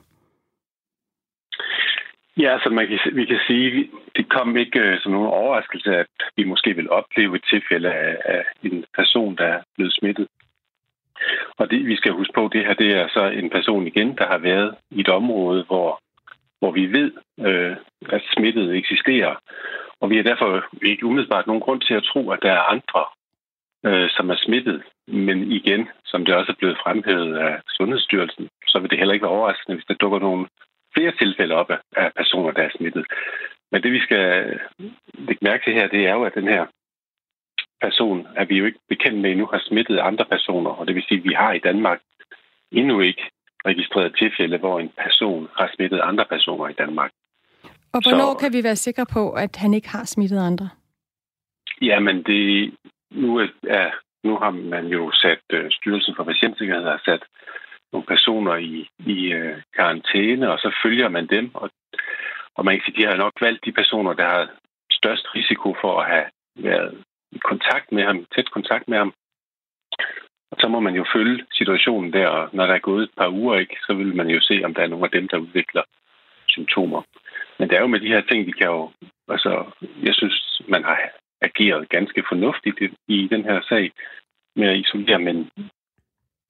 Ja, altså man kan, vi kan sige, det kom ikke uh, som nogen overraskelse, at vi måske vil opleve et tilfælde af, af en person, der er blevet smittet. Og det, vi skal huske på, det her det er så en person igen, der har været i et område, hvor hvor vi ved, øh, at smittet eksisterer. Og vi har derfor ikke umiddelbart nogen grund til at tro, at der er andre, øh, som er smittet. Men igen, som det også er blevet fremhævet af Sundhedsstyrelsen, så vil det heller ikke være overraskende, hvis der dukker nogle flere tilfælde op af personer, der er smittet. Men det, vi skal lægge mærke til her, det er jo, at den her person, at vi jo ikke bekendt med endnu, har smittet andre personer. Og det vil sige, at vi har i Danmark endnu ikke registreret tilfælde, hvor en person har smittet andre personer i Danmark. Og hvornår Så, kan vi være sikre på, at han ikke har smittet andre? Jamen, det, nu, er, nu har man jo sat, uh, Styrelsen for Patientsikkerhed har sat nogle personer i, i uh, karantæne, og så følger man dem. Og, og man kan sige, de har nok valgt de personer, der har størst risiko for at have været i kontakt med ham, tæt kontakt med ham. Og så må man jo følge situationen der, og når der er gået et par uger, ikke, så vil man jo se, om der er nogle af dem, der udvikler symptomer. Men det er jo med de her ting, vi kan jo... Altså, jeg synes, man har ageret ganske fornuftigt i den her sag med at isolere, men,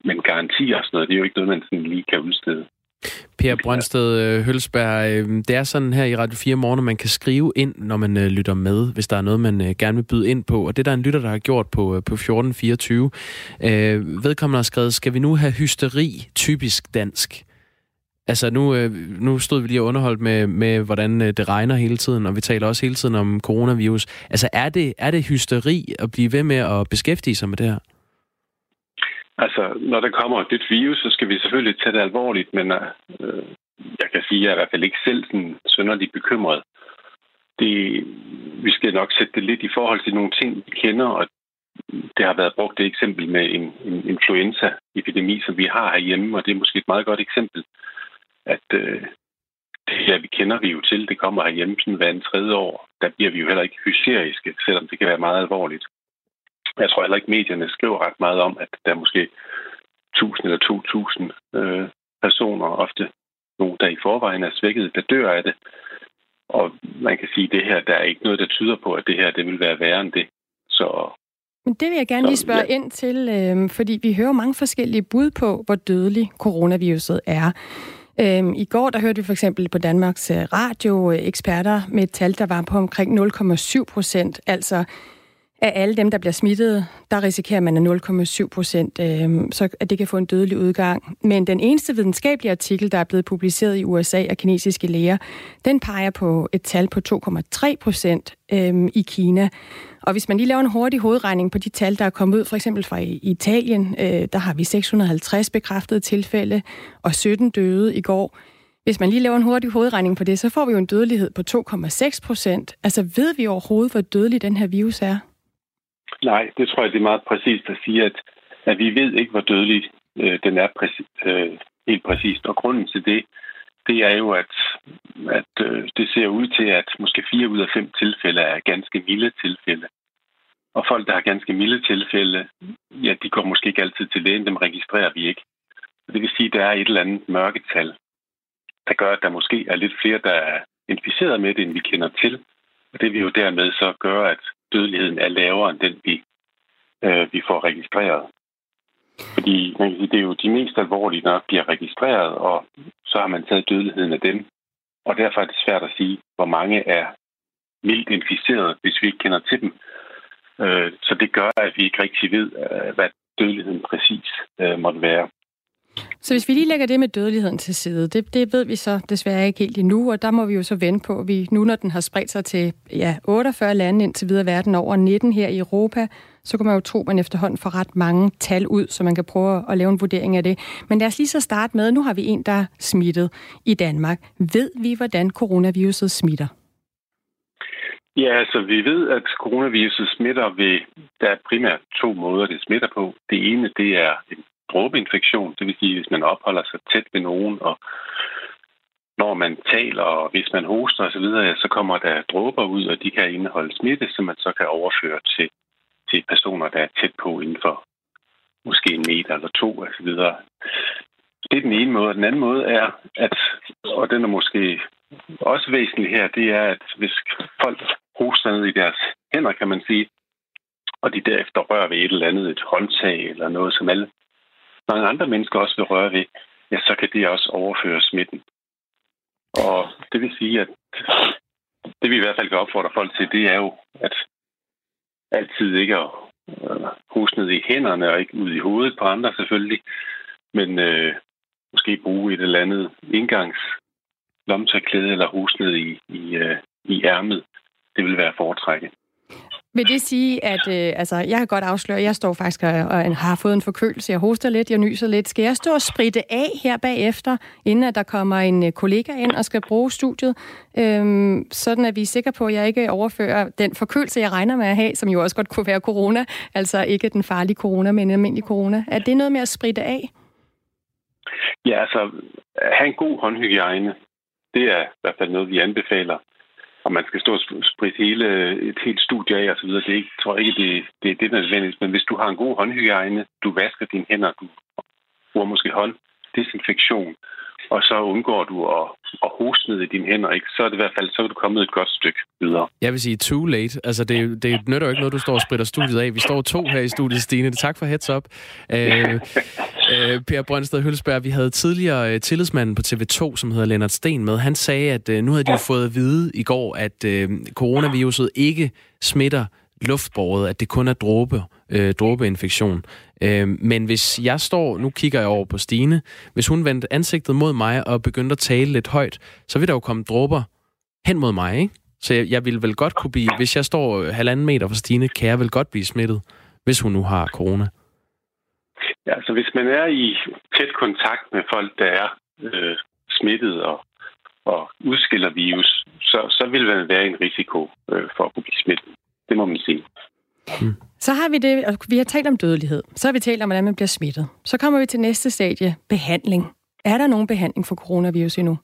men garantier og sådan noget, det er jo ikke noget, man sådan lige kan udstede. Per Brøndsted øh, Hølsberg, øh, det er sådan her i Radio 4 morgen, at man kan skrive ind, når man øh, lytter med, hvis der er noget, man gerne vil byde ind på. Og det der er en lytter, der har gjort på, på 1424. Vedkommende har skrevet, skal vi nu have hysteri typisk dansk? Altså nu, nu stod vi lige og underholdt med, med, hvordan det regner hele tiden, og vi taler også hele tiden om coronavirus. Altså er det, er det hysteri at blive ved med at beskæftige sig med det her? Altså, når der kommer et nyt virus, så skal vi selvfølgelig tage det alvorligt, men øh, jeg kan sige, at jeg er i hvert fald ikke selv sådan sønderlig bekymret. det, vi skal nok sætte det lidt i forhold til nogle ting, vi kender, og det har været brugt et eksempel med en, en influenza-epidemi, som vi har herhjemme, og det er måske et meget godt eksempel, at øh, det her, vi kender vi jo til, det kommer herhjemme sådan hver en tredje år. Der bliver vi jo heller ikke hysteriske, selvom det kan være meget alvorligt. Jeg tror heller ikke, medierne skriver ret meget om, at der er måske 1000 eller 2000 øh, personer, ofte nogle, der i forvejen er svækket, der dør af det. Og man kan sige, at det her, der er ikke noget, der tyder på, at det her det vil være værre end det. Så men det vil jeg gerne lige spørge ind til, øh, fordi vi hører mange forskellige bud på, hvor dødelig coronaviruset er. Øhm, I går der hørte vi for eksempel på Danmarks øh, Radio øh, eksperter med et tal, der var på omkring 0,7 procent. Altså af alle dem, der bliver smittet, der risikerer man 0,7 procent, øh, så at det kan få en dødelig udgang. Men den eneste videnskabelige artikel, der er blevet publiceret i USA af kinesiske læger, den peger på et tal på 2,3 procent øh, i Kina. Og hvis man lige laver en hurtig hovedregning på de tal, der er kommet ud, for eksempel fra Italien, øh, der har vi 650 bekræftede tilfælde og 17 døde i går. Hvis man lige laver en hurtig hovedregning på det, så får vi jo en dødelighed på 2,6 procent. Altså ved vi overhovedet, hvor dødelig den her virus er? Nej, det tror jeg, det er meget præcist at sige, at, at vi ved ikke, hvor dødelig øh, den er præcis, øh, helt præcist. Og grunden til det, det er jo, at, at øh, det ser ud til, at måske fire ud af fem tilfælde er ganske milde tilfælde. Og folk, der har ganske milde tilfælde, ja, de går måske ikke altid til lægen, dem registrerer vi ikke. Det vil sige, at der er et eller andet mørketal, der gør, at der måske er lidt flere, der er inficeret med det, end vi kender til. Og det vil jo dermed så gøre, at dødeligheden er lavere end den, vi, øh, vi får registreret. Fordi man kan sige, det er jo de mest alvorlige, der bliver registreret, og så har man taget dødeligheden af dem. Og derfor er det svært at sige, hvor mange er mildt inficeret, hvis vi ikke kender til dem. Øh, så det gør, at vi ikke rigtig ved, øh, hvad dødeligheden præcis øh, måtte være. Så hvis vi lige lægger det med dødeligheden til side, det, det ved vi så desværre ikke helt endnu, og der må vi jo så vente på, at vi nu, når den har spredt sig til ja, 48 lande indtil videre verden over 19 her i Europa, så kan man jo tro, at man efterhånden får ret mange tal ud, så man kan prøve at lave en vurdering af det. Men lad os lige så starte med, nu har vi en, der er smittet i Danmark. Ved vi, hvordan coronaviruset smitter? Ja, altså vi ved, at coronaviruset smitter ved, der er primært to måder, det smitter på. Det ene, det er en dråbeinfektion, det vil sige, hvis man opholder sig tæt ved nogen, og når man taler, og hvis man hoster osv., så, så kommer der dråber ud, og de kan indeholde smitte, som man så kan overføre til, til personer, der er tæt på inden for måske en meter eller to osv. Det er den ene måde. Den anden måde er, at, og den er måske også væsentlig her, det er, at hvis folk hoster ned i deres hænder, kan man sige, og de derefter rører ved et eller andet, et håndtag eller noget, som alle mange andre mennesker også vil røre ved, ja, så kan det også overføre smitten. Og det vil sige, at det vi i hvert fald kan opfordre folk til, det er jo, at altid ikke at øh, huske ned i hænderne og ikke ud i hovedet på andre selvfølgelig, men øh, måske bruge et eller andet indgangs lomtørklæde eller hoste ned i, i, øh, i ærmet. Det vil være foretrækket. Vil det sige, at øh, altså, jeg kan godt afsløre, at jeg står faktisk og, og har fået en forkølelse. Jeg hoster lidt, jeg nyser lidt. Skal jeg stå og spritte af her bagefter, inden at der kommer en øh, kollega ind og skal bruge studiet, øhm, sådan at vi er sikre på, at jeg ikke overfører den forkølelse, jeg regner med at have, som jo også godt kunne være corona, altså ikke den farlige corona, men en almindelig corona. Er det noget med at spritte af? Ja, altså, have en god håndhygiejne, det er i hvert fald noget, vi anbefaler og man skal stå og spritte hele, et helt studie af og så videre. Det er ikke, tror jeg ikke, det, det, er det er nødvendigt. Men hvis du har en god håndhygiejne, du vasker dine hænder, du bruger måske hånd, desinfektion, og så undgår du at, og hostede i dine hænder, ikke? så er det i hvert fald så er du kommet et godt stykke videre. Jeg vil sige too late. Altså, det, det nytter jo ikke noget, du står og spritter studiet af. Vi står to her i studiet, Stine. Tak for heads up. Øh, øh, per Brøndsted Hølsberg, vi havde tidligere øh, tillidsmanden på TV2, som hedder Lennart Sten med. Han sagde, at øh, nu havde de jo fået at vide i går, at øh, coronaviruset ikke smitter luftbåret, at det kun er dråbe, øh, dråbeinfektion. Øh, men hvis jeg står, nu kigger jeg over på Stine, hvis hun vendte ansigtet mod mig og begyndte at tale lidt højt, så vil der jo komme dråber hen mod mig, ikke? Så jeg, jeg vil vel godt kunne blive, hvis jeg står øh, halvanden meter fra Stine, kan jeg vel godt blive smittet, hvis hun nu har corona. Ja, så hvis man er i tæt kontakt med folk, der er øh, smittet og, og udskiller virus, så, så vil man være en risiko øh, for at kunne blive smittet. Det må man sige. Så har vi det, og vi har talt om dødelighed. Så har vi talt om, hvordan man bliver smittet. Så kommer vi til næste stadie, behandling. Er der nogen behandling for coronavirus endnu?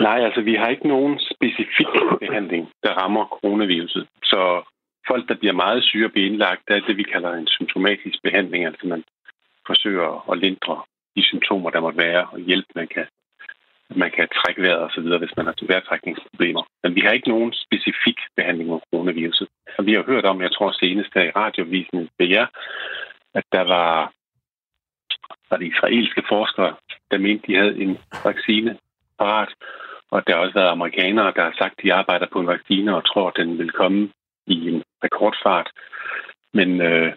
Nej, altså vi har ikke nogen specifik behandling, der rammer coronaviruset. Så folk, der bliver meget syge og bliver indlagt, det er det, vi kalder en symptomatisk behandling. Altså man forsøger at lindre de symptomer, der måtte være, og hjælpe, man kan, man kan trække vejret og så videre, hvis man har vejrtrækningsproblemer. Men vi har ikke nogen specifik behandling af coronaviruset. Og vi har hørt om, jeg tror senest der i radiovisen ved jer, at der var, var de israelske forskere, der mente, de havde en vaccine parat. Og der har også været amerikanere, der har sagt, at de arbejder på en vaccine og tror, at den vil komme i en rekordfart. Men øh,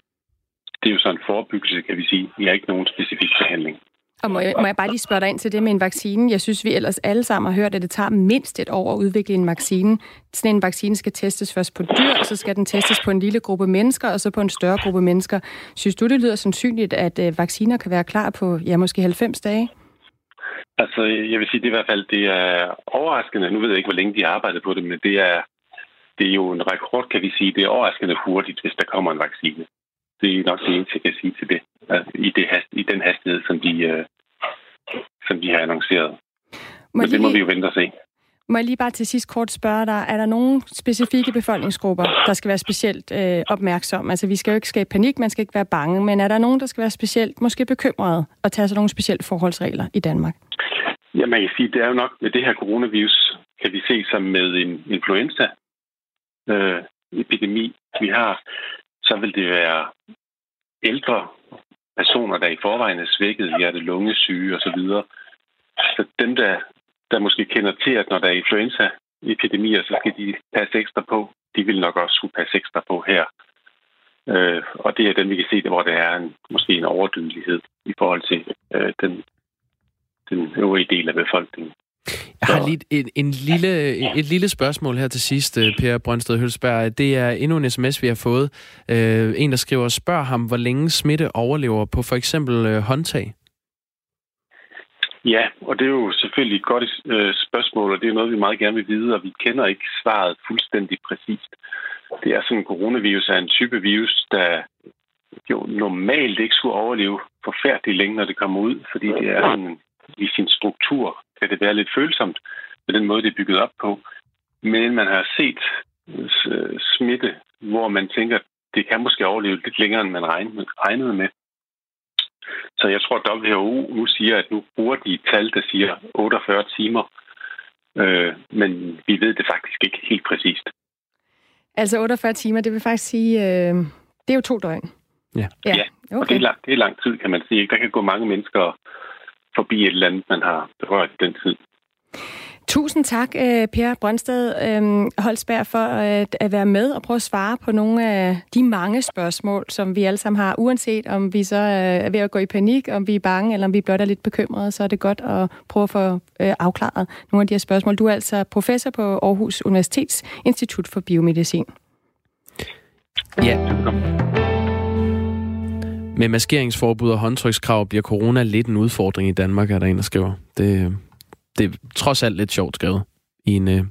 det er jo sådan en forebyggelse, kan vi sige. Vi har ikke nogen specifik behandling. Og må jeg, må jeg bare lige spørge dig ind til det med en vaccine? Jeg synes, vi ellers alle sammen har hørt, at det tager mindst et år at udvikle en vaccine. Sådan en vaccine skal testes først på dyr, og så skal den testes på en lille gruppe mennesker, og så på en større gruppe mennesker. Synes du, det lyder sandsynligt, at øh, vacciner kan være klar på, ja, måske 90 dage? Altså, jeg vil sige, det er i hvert fald det er overraskende. Nu ved jeg ikke, hvor længe de har arbejdet på det, men det er, det er jo en rekord, kan vi sige. Det er overraskende hurtigt, hvis der kommer en vaccine. Det er nok det eneste, jeg kan sige til det. Altså, i, det i den hastighed, som de, uh, som de har annonceret. Må Men det må vi jo vente og se. Må jeg lige bare til sidst kort spørge dig, er der nogle specifikke befolkningsgrupper, der skal være specielt øh, opmærksomme? Altså, vi skal jo ikke skabe panik, man skal ikke være bange, men er der nogen, der skal være specielt, måske bekymrede, og tage sig nogle specielle forholdsregler i Danmark? Ja, man kan sige, det er jo nok med det her coronavirus, kan vi se som med en influenza øh, epidemi, vi har, så vil det være ældre personer, der i forvejen er svækket, hjerte-lungesyge osv. Så dem, der, der måske kender til, at når der er influenzaepidemier, så skal de passe ekstra på. De vil nok også skulle passe ekstra på her. Øh, og det er den, vi kan se, hvor der er en, måske en overdødelighed i forhold til øh, den den øvrige del af befolkningen. Jeg har lige en, en lille, et lille spørgsmål her til sidst, øh, Per Brøndsted Hølsberg. Det er endnu en sms, vi har fået. Uh, en, der skriver, spørg ham, hvor længe smitte overlever på for eksempel uh, håndtag. Ja, og det er jo selvfølgelig et godt spørgsmål, og det er noget, vi meget gerne vil vide, og vi kender ikke svaret fuldstændig præcist. Det er sådan, en coronavirus er en type virus, der jo normalt ikke skulle overleve forfærdeligt længe, når det kommer ud, fordi det er sådan i sin struktur kan det være lidt følsomt med den måde, det er bygget op på. Men man har set øh, smitte, hvor man tænker, det kan måske overleve lidt længere, end man regnede med. Så jeg tror, at WHO nu siger, at nu bruger de et tal, der siger 48 timer. Øh, men vi ved det faktisk ikke helt præcist. Altså 48 timer, det vil faktisk sige, øh, det er jo to døgn. Ja, ja. ja. Okay. og det er, lang, det er lang tid, kan man sige. Der kan gå mange mennesker forbi et eller andet, man har berørt den tid. Tusind tak, øh, Per Brøndsted øhm, Holsberg, for at være med og prøve at svare på nogle af de mange spørgsmål, som vi alle sammen har. Uanset om vi så er ved at gå i panik, om vi er bange, eller om vi blot er lidt bekymrede, så er det godt at prøve at få øh, afklaret nogle af de her spørgsmål. Du er altså professor på Aarhus Universitets Institut for Biomedicin. Ja. Med maskeringsforbud og håndtrykskrav bliver corona lidt en udfordring i Danmark, er der en, der skriver. Det, det er trods alt lidt sjovt skrevet i en, øh,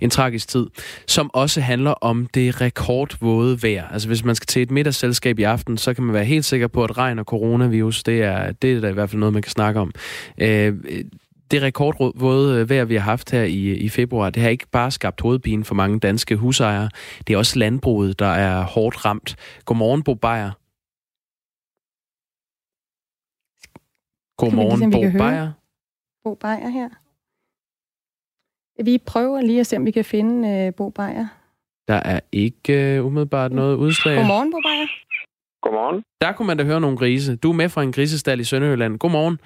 en tragisk tid, som også handler om det rekordvåde vejr. Altså hvis man skal til et middagsselskab i aften, så kan man være helt sikker på, at regn og coronavirus, det er, det er da i hvert fald noget, man kan snakke om. Øh, det rekordvåde vejr, vi har haft her i, i februar, det har ikke bare skabt hovedpine for mange danske husejere. Det er også landbruget, der er hårdt ramt. Godmorgen, Bo Beyer. Godmorgen, Bo Beyer. Bo Beyer her. Vi prøver lige at se, om vi kan finde uh, Bo Beyer. Der er ikke uh, umiddelbart noget udslag. Godmorgen, Bo Beyer. Godmorgen. Der kunne man da høre nogle grise. Du er med fra en grisestal i Sønderjylland. Godmorgen.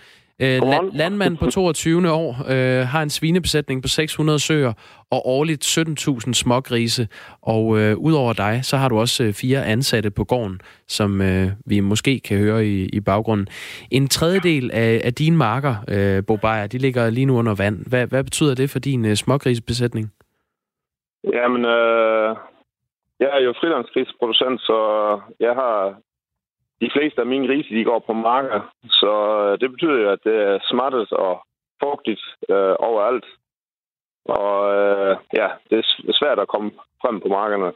Øh, la- landmand på 22. år øh, har en svinebesætning på 600 søer og årligt 17.000 smågrise. Og øh, udover dig, så har du også øh, fire ansatte på gården, som øh, vi måske kan høre i, i baggrunden. En tredjedel af, af dine marker, øh, Bo de ligger lige nu under vand. Hvad, hvad betyder det for din øh, smågrisebesætning? Jamen, øh, jeg er jo frilandsgrisproducent, så jeg har de fleste af mine grise, de går på marker, så øh, det betyder jo, at det er smartet og fugtigt øh, overalt. Og øh, ja, det er svært at komme frem på markerne.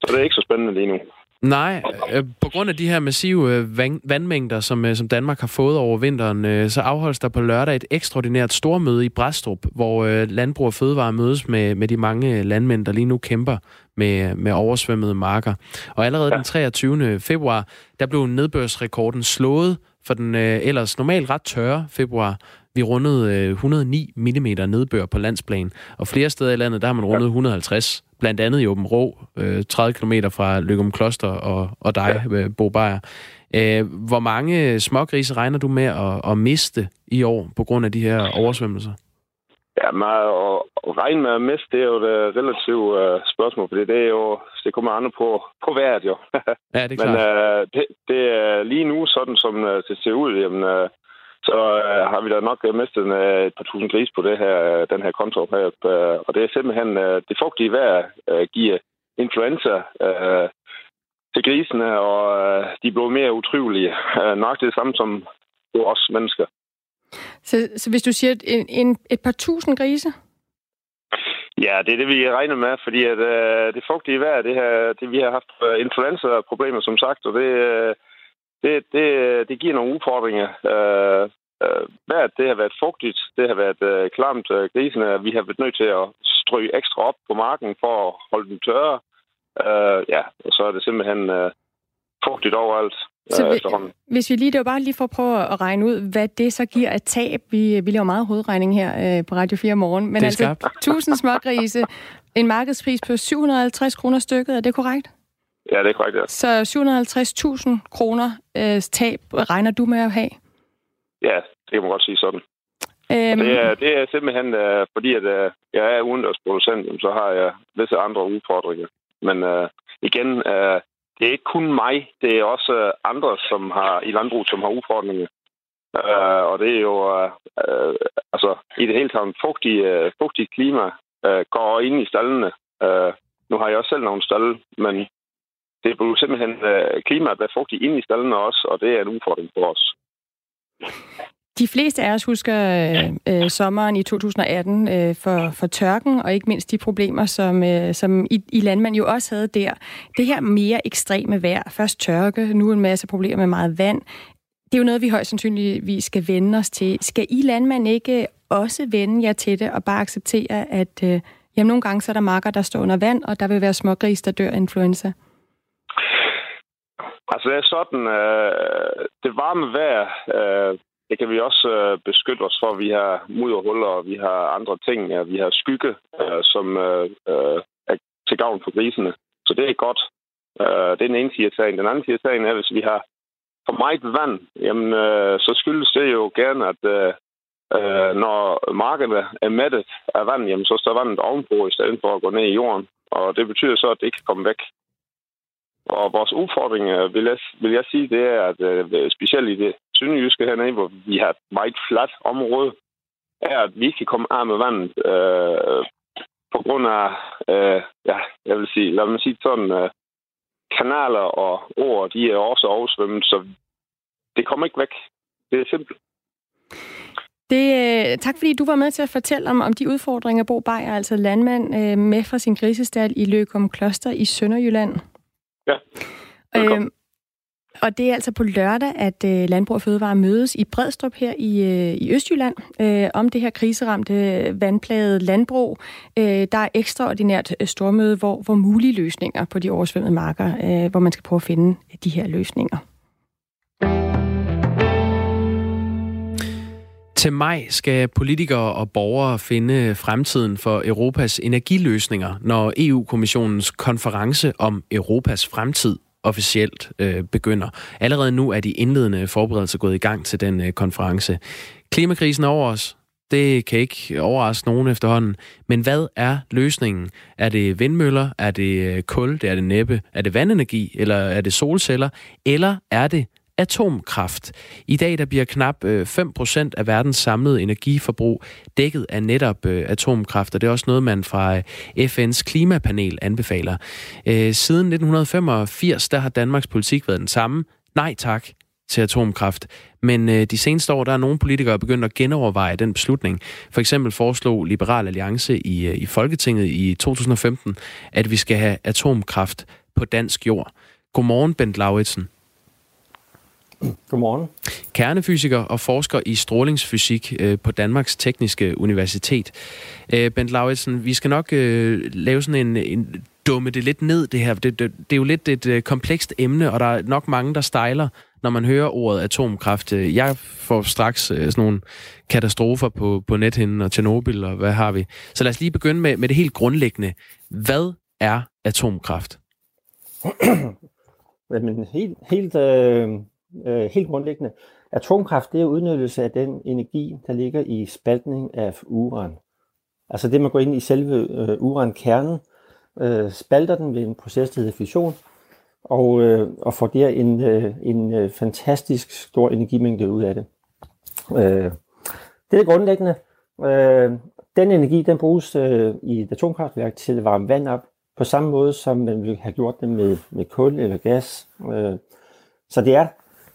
Så det er ikke så spændende lige nu. Nej, øh, på grund af de her massive øh, vand, vandmængder, som, øh, som Danmark har fået over vinteren, øh, så afholdes der på lørdag et ekstraordinært stormøde i Bræstrup, hvor øh, Landbrug og Fødevare mødes med, med de mange landmænd, der lige nu kæmper med, med oversvømmede marker. Og allerede ja. den 23. februar, der blev nedbørsrekorden slået for den øh, ellers normalt ret tørre februar. Vi rundede øh, 109 mm nedbør på landsplan, og flere steder i landet, der har man rundet 150 blandt andet i Åben Rå, øh, 30 km fra Lykum Kloster og, og dig, ja. Øh, Bo Beyer. Øh, hvor mange smågrise regner du med at, at miste i år på grund af de her oversvømmelser? Ja, men at, regne med at miste, det er jo et relativt spørgsmål, fordi det er jo, det kommer andre på, på hvert jo. <laughs> ja, det er klart. Men uh, det, det er lige nu, sådan som det ser ud, jamen, uh, så uh, har vi da nok mistet en, uh, et par tusind gris på det her, uh, den her konto her. Uh, og det er simpelthen uh, det fugtige vejr uh, giver influenza uh, til grisene, og uh, de bliver mere utrivelige. Uh, nok det samme som os mennesker. Så, så hvis du siger en, en, et par tusind grise? Ja, det er det, vi regner med, fordi at, uh, det fugtige vejr, det, her, det, vi har haft influenza-problemer, som sagt, og det, uh, det, det, det giver nogle udfordringer. Uh, vejret, det har været fugtigt, det har været uh, klamt uh, grisene. Vi har været nødt til at stryge ekstra op på marken for at holde dem tørre. Uh, ja, og så er det simpelthen uh, fugtigt overalt. Så vi, hvis vi lige, det var bare lige for at prøve at regne ud, hvad det så giver af tab. Vi, vi laver meget hovedregning her øh, på Radio 4 morgen. Men altså, skarpt. 1000 smågrise, en markedspris på 750 kroner stykket, er det korrekt? Ja, det er korrekt, ja. Så 750.000 kroner øh, tab regner du med at have? Ja, det kan man godt sige sådan. Øhm... Det, er, det er simpelthen, øh, fordi at, øh, jeg er udendørsproducent, så har jeg visse andre udfordringer. Men øh, igen, øh, det er ikke kun mig, det er også andre, som har i landbrug, som har udfordringer. Uh, og det er jo, uh, altså, i det hele taget, fugtig, uh, fugtig klima uh, går ind i stallene. Uh, nu har jeg også selv nogle stalle, men det er jo simpelthen øh, klimaet, der er fugtigt inde i stallene også, og det er en udfordring for os. De fleste af os husker øh, øh, sommeren i 2018 øh, for, for tørken, og ikke mindst de problemer, som, øh, som i, i landmand jo også havde der. Det her mere ekstreme vejr, først tørke, nu en masse problemer med meget vand, det er jo noget, vi højst sandsynligvis skal vende os til. Skal I landmand ikke også vende jer til det og bare acceptere, at øh, jamen, nogle gange så er der marker, der står under vand, og der vil være smågris, der dør af influenza? Altså det er sådan, øh, det varme vejr, øh, det kan vi også øh, beskytte os for. Vi har mudderhuller, og vi har andre ting. Ja, vi har skygge, øh, som øh, øh, er til gavn for grisene. Så det er godt. Øh, det er den ene side af sagen. Den anden side af sagen er, hvis vi har for meget vand, jamen, øh, så skyldes det jo gerne, at øh, øh når markerne er mættet af vand, jamen, så står vandet ovenpå i stedet for at gå ned i jorden. Og det betyder så, at det ikke kan komme væk. Og vores udfordring, øh, vil jeg, vil jeg sige, det er, at øh, specielt i det sydjyske hernede, hvor vi har et meget fladt område, er, at vi kan komme af med vandet øh, på grund af, øh, ja, jeg vil sige, lad mig sige sådan, øh, kanaler og ord, de er også oversvømmet, så det kommer ikke væk. Det er simpelt. Det, øh, tak fordi du var med til at fortælle om, om de udfordringer, Bo Beyer, altså landmand med fra sin grisestal i Løgum Kloster i Sønderjylland. Ja, Øhm, og det er altså på lørdag, at øh, Landbrug og Fødevare mødes i Bredstrup her i, øh, i Østjylland øh, om det her kriseramte vandplagede landbrug. Øh, der er ekstraordinært øh, stormøde, hvor, hvor mulige løsninger på de oversvømmede marker, øh, hvor man skal prøve at finde de her løsninger. Til maj skal politikere og borgere finde fremtiden for Europas energiløsninger, når EU-kommissionens konference om Europas fremtid officielt øh, begynder. Allerede nu er de indledende forberedelser gået i gang til den øh, konference. Klimakrisen er over os. Det kan ikke overraske nogen efterhånden. Men hvad er løsningen? Er det vindmøller? Er det øh, kul? Det er det næppe. Er det vandenergi? Eller er det solceller? Eller er det atomkraft. I dag der bliver knap øh, 5% af verdens samlede energiforbrug dækket af netop øh, atomkraft, og det er også noget, man fra øh, FN's klimapanel anbefaler. Siden 1985 der har Danmarks politik været den samme. Nej tak, til atomkraft. Men øh, de seneste år, der er nogle politikere begyndt at genoverveje den beslutning. For eksempel foreslog Liberal Alliance i, i Folketinget i 2015, at vi skal have atomkraft på dansk jord. Godmorgen, Bent Lauritsen. Godmorgen. Kernefysiker og forsker i strålingsfysik øh, på Danmarks Tekniske Universitet. Øh, Bent Lauritsen, vi skal nok øh, lave sådan en, en dumme det lidt ned, det her. Det, det, det er jo lidt et komplekst emne, og der er nok mange, der stejler, når man hører ordet atomkraft. Jeg får straks sådan nogle katastrofer på, på nethinden og Tjernobyl, og hvad har vi. Så lad os lige begynde med, med det helt grundlæggende. Hvad er atomkraft? <clears throat> Men helt, helt, øh, øh, helt grundlæggende. Atomkraft, det er udnyttelse af den energi, der ligger i spaltning af uran. Altså det, man går ind i selve øh, urankernen, øh, spalter den ved en proces, der hedder fission, og, øh, og får der en, øh, en øh, fantastisk stor energimængde ud af det. Øh, det er grundlæggende. Øh, den energi, den bruges øh, i et atomkraftværk til at varme vand op, på samme måde som man ville have gjort det med, med kul eller gas. Øh, så det er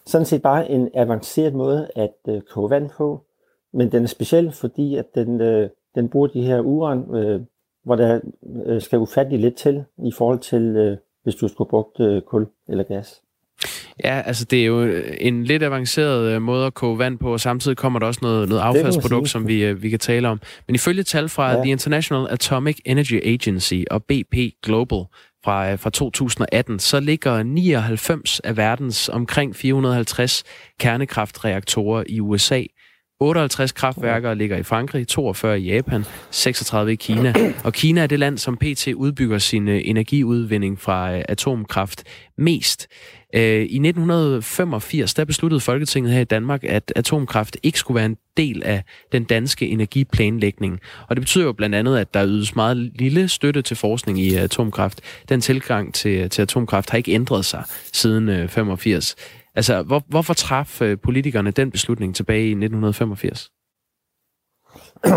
sådan set bare en avanceret måde at øh, koge vand på, men den er speciel, fordi at den, øh, den bruger de her uran, øh, hvor der øh, skal ufattelig lidt til i forhold til, øh, hvis du skulle brugt øh, kul eller gas. Ja, altså det er jo en lidt avanceret øh, måde at koge vand på, og samtidig kommer der også noget, noget affaldsprodukt, som vi, øh, vi kan tale om. Men ifølge tal fra ja. The International Atomic Energy Agency og BP Global fra, øh, fra 2018, så ligger 99 af verdens omkring 450 kernekraftreaktorer i USA 58 kraftværker ligger i Frankrig, 42 i Japan, 36 i Kina. Og Kina er det land, som PT udbygger sin øh, energiudvinding fra øh, atomkraft mest. Øh, I 1985 der besluttede Folketinget her i Danmark, at atomkraft ikke skulle være en del af den danske energiplanlægning. Og det betyder jo blandt andet, at der ydes meget lille støtte til forskning i atomkraft. Den tilgang til, til atomkraft har ikke ændret sig siden 85. Altså, hvor, hvorfor traf øh, politikerne den beslutning tilbage i 1985? <clears throat>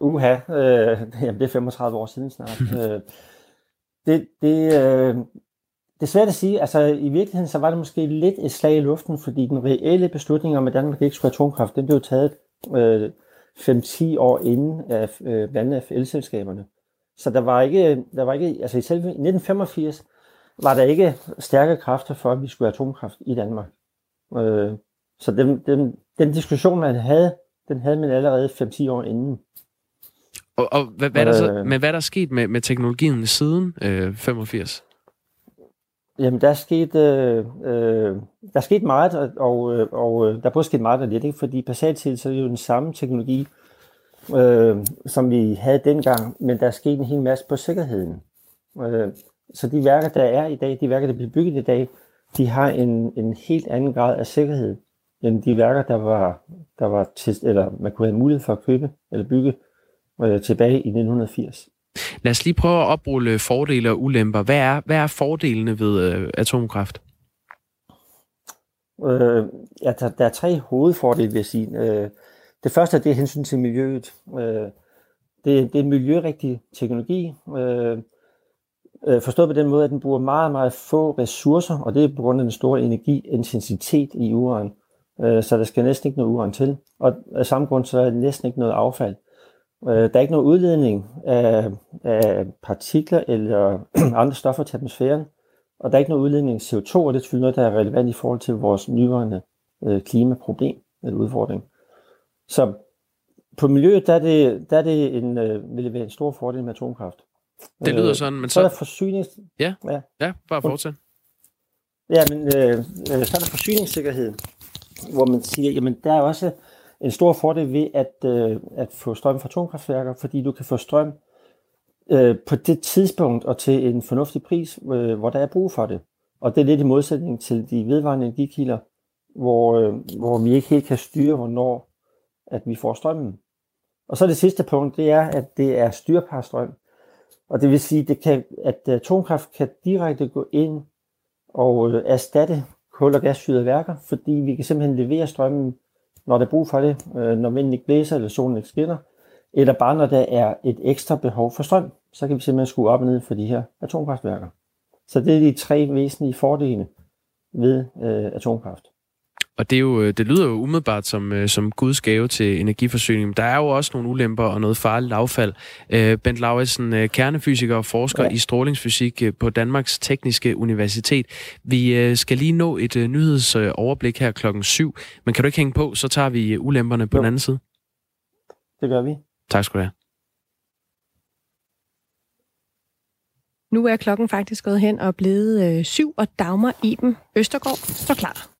Uha, øh, jamen det er 35 år siden snart. <laughs> øh, det, det, øh, det er svært at sige. Altså, i virkeligheden så var det måske lidt et slag i luften, fordi den reelle beslutning om, at Danmark ikke skulle have atomkraft, den blev taget øh, 5-10 år inden af øh, blandt andet af elselskaberne. Så der var ikke, der var ikke, altså i selve 1985, var der ikke stærke kræfter for, at vi skulle have atomkraft i Danmark. Øh, så den, den, den diskussion, man havde, den havde man allerede 5-10 år inden. Og, og hvad, hvad, er der så, øh, men hvad er der sket med, med teknologien siden øh, 85? Jamen, der er sket, øh, øh, der er sket meget, og, og, øh, og øh, der er både sket meget og lidt, ikke? fordi basalt set så er det jo den samme teknologi, øh, som vi havde dengang, men der er sket en hel masse på sikkerheden. Øh, så de værker, der er i dag, de værker, der bliver bygget i dag, de har en, en helt anden grad af sikkerhed end de værker, der var, der var til, eller man kunne have mulighed for at købe eller bygge øh, tilbage i 1980. Lad os lige prøve at oprulle fordele og ulemper. Hvad er, hvad er fordelene ved øh, atomkraft? Øh, ja, der, der er tre hovedfordele, vil jeg sige. Øh, det første er det hensyn til miljøet. Øh, det, det er miljørigtig teknologi. Øh, Øh, forstået på den måde, at den bruger meget, meget få ressourcer, og det er på grund af den store energiintensitet i uran. Øh, så der skal næsten ikke noget uran til. Og af samme grund, så er der næsten ikke noget affald. Øh, der er ikke noget udledning af, af partikler eller <clears throat> andre stoffer til atmosfæren, og der er ikke noget udledning af CO2, og det er noget, der er relevant i forhold til vores nyværende klimaproblem eller udfordring. Så på miljøet, der er det, der er det en, vil det være en stor fordel med atomkraft. Det lyder øh, sådan, men så... Så er der forsynings... Ja, ja, ja bare fortsæt. Ja, men øh, øh, så er der forsyningssikkerhed, hvor man siger, jamen der er også en stor fordel ved at, øh, at få strøm fra atomkraftværker, fordi du kan få strøm øh, på det tidspunkt og til en fornuftig pris, øh, hvor der er brug for det. Og det er lidt i modsætning til de vedvarende energikilder, hvor, øh, hvor vi ikke helt kan styre, hvornår at vi får strømmen. Og så det sidste punkt, det er, at det er styrbar strøm. Og det vil sige, det kan, at atomkraft kan direkte gå ind og øh, erstatte kul- og gasfyrede værker, fordi vi kan simpelthen levere strømmen, når der er brug for det, øh, når vinden ikke blæser eller solen ikke skinner, eller bare når der er et ekstra behov for strøm, så kan vi simpelthen skrue op og ned for de her atomkraftværker. Så det er de tre væsentlige fordele ved øh, atomkraft. Og det, er jo, det lyder jo umiddelbart som, øh, som Guds gave til energiforsyning. Der er jo også nogle ulemper og noget farligt affald. Øh, Bent Lauritsen, øh, kernefysiker og forsker ja. i strålingsfysik på Danmarks Tekniske Universitet. Vi skal lige nå et nyhedsoverblik her klokken syv, men kan du ikke hænge på, så tager vi ulemperne på jo. den anden side. Det gør vi. Tak skal du have. Nu er klokken faktisk gået hen og blevet øh, syv, og Dagmar Iben Østergaard står klar.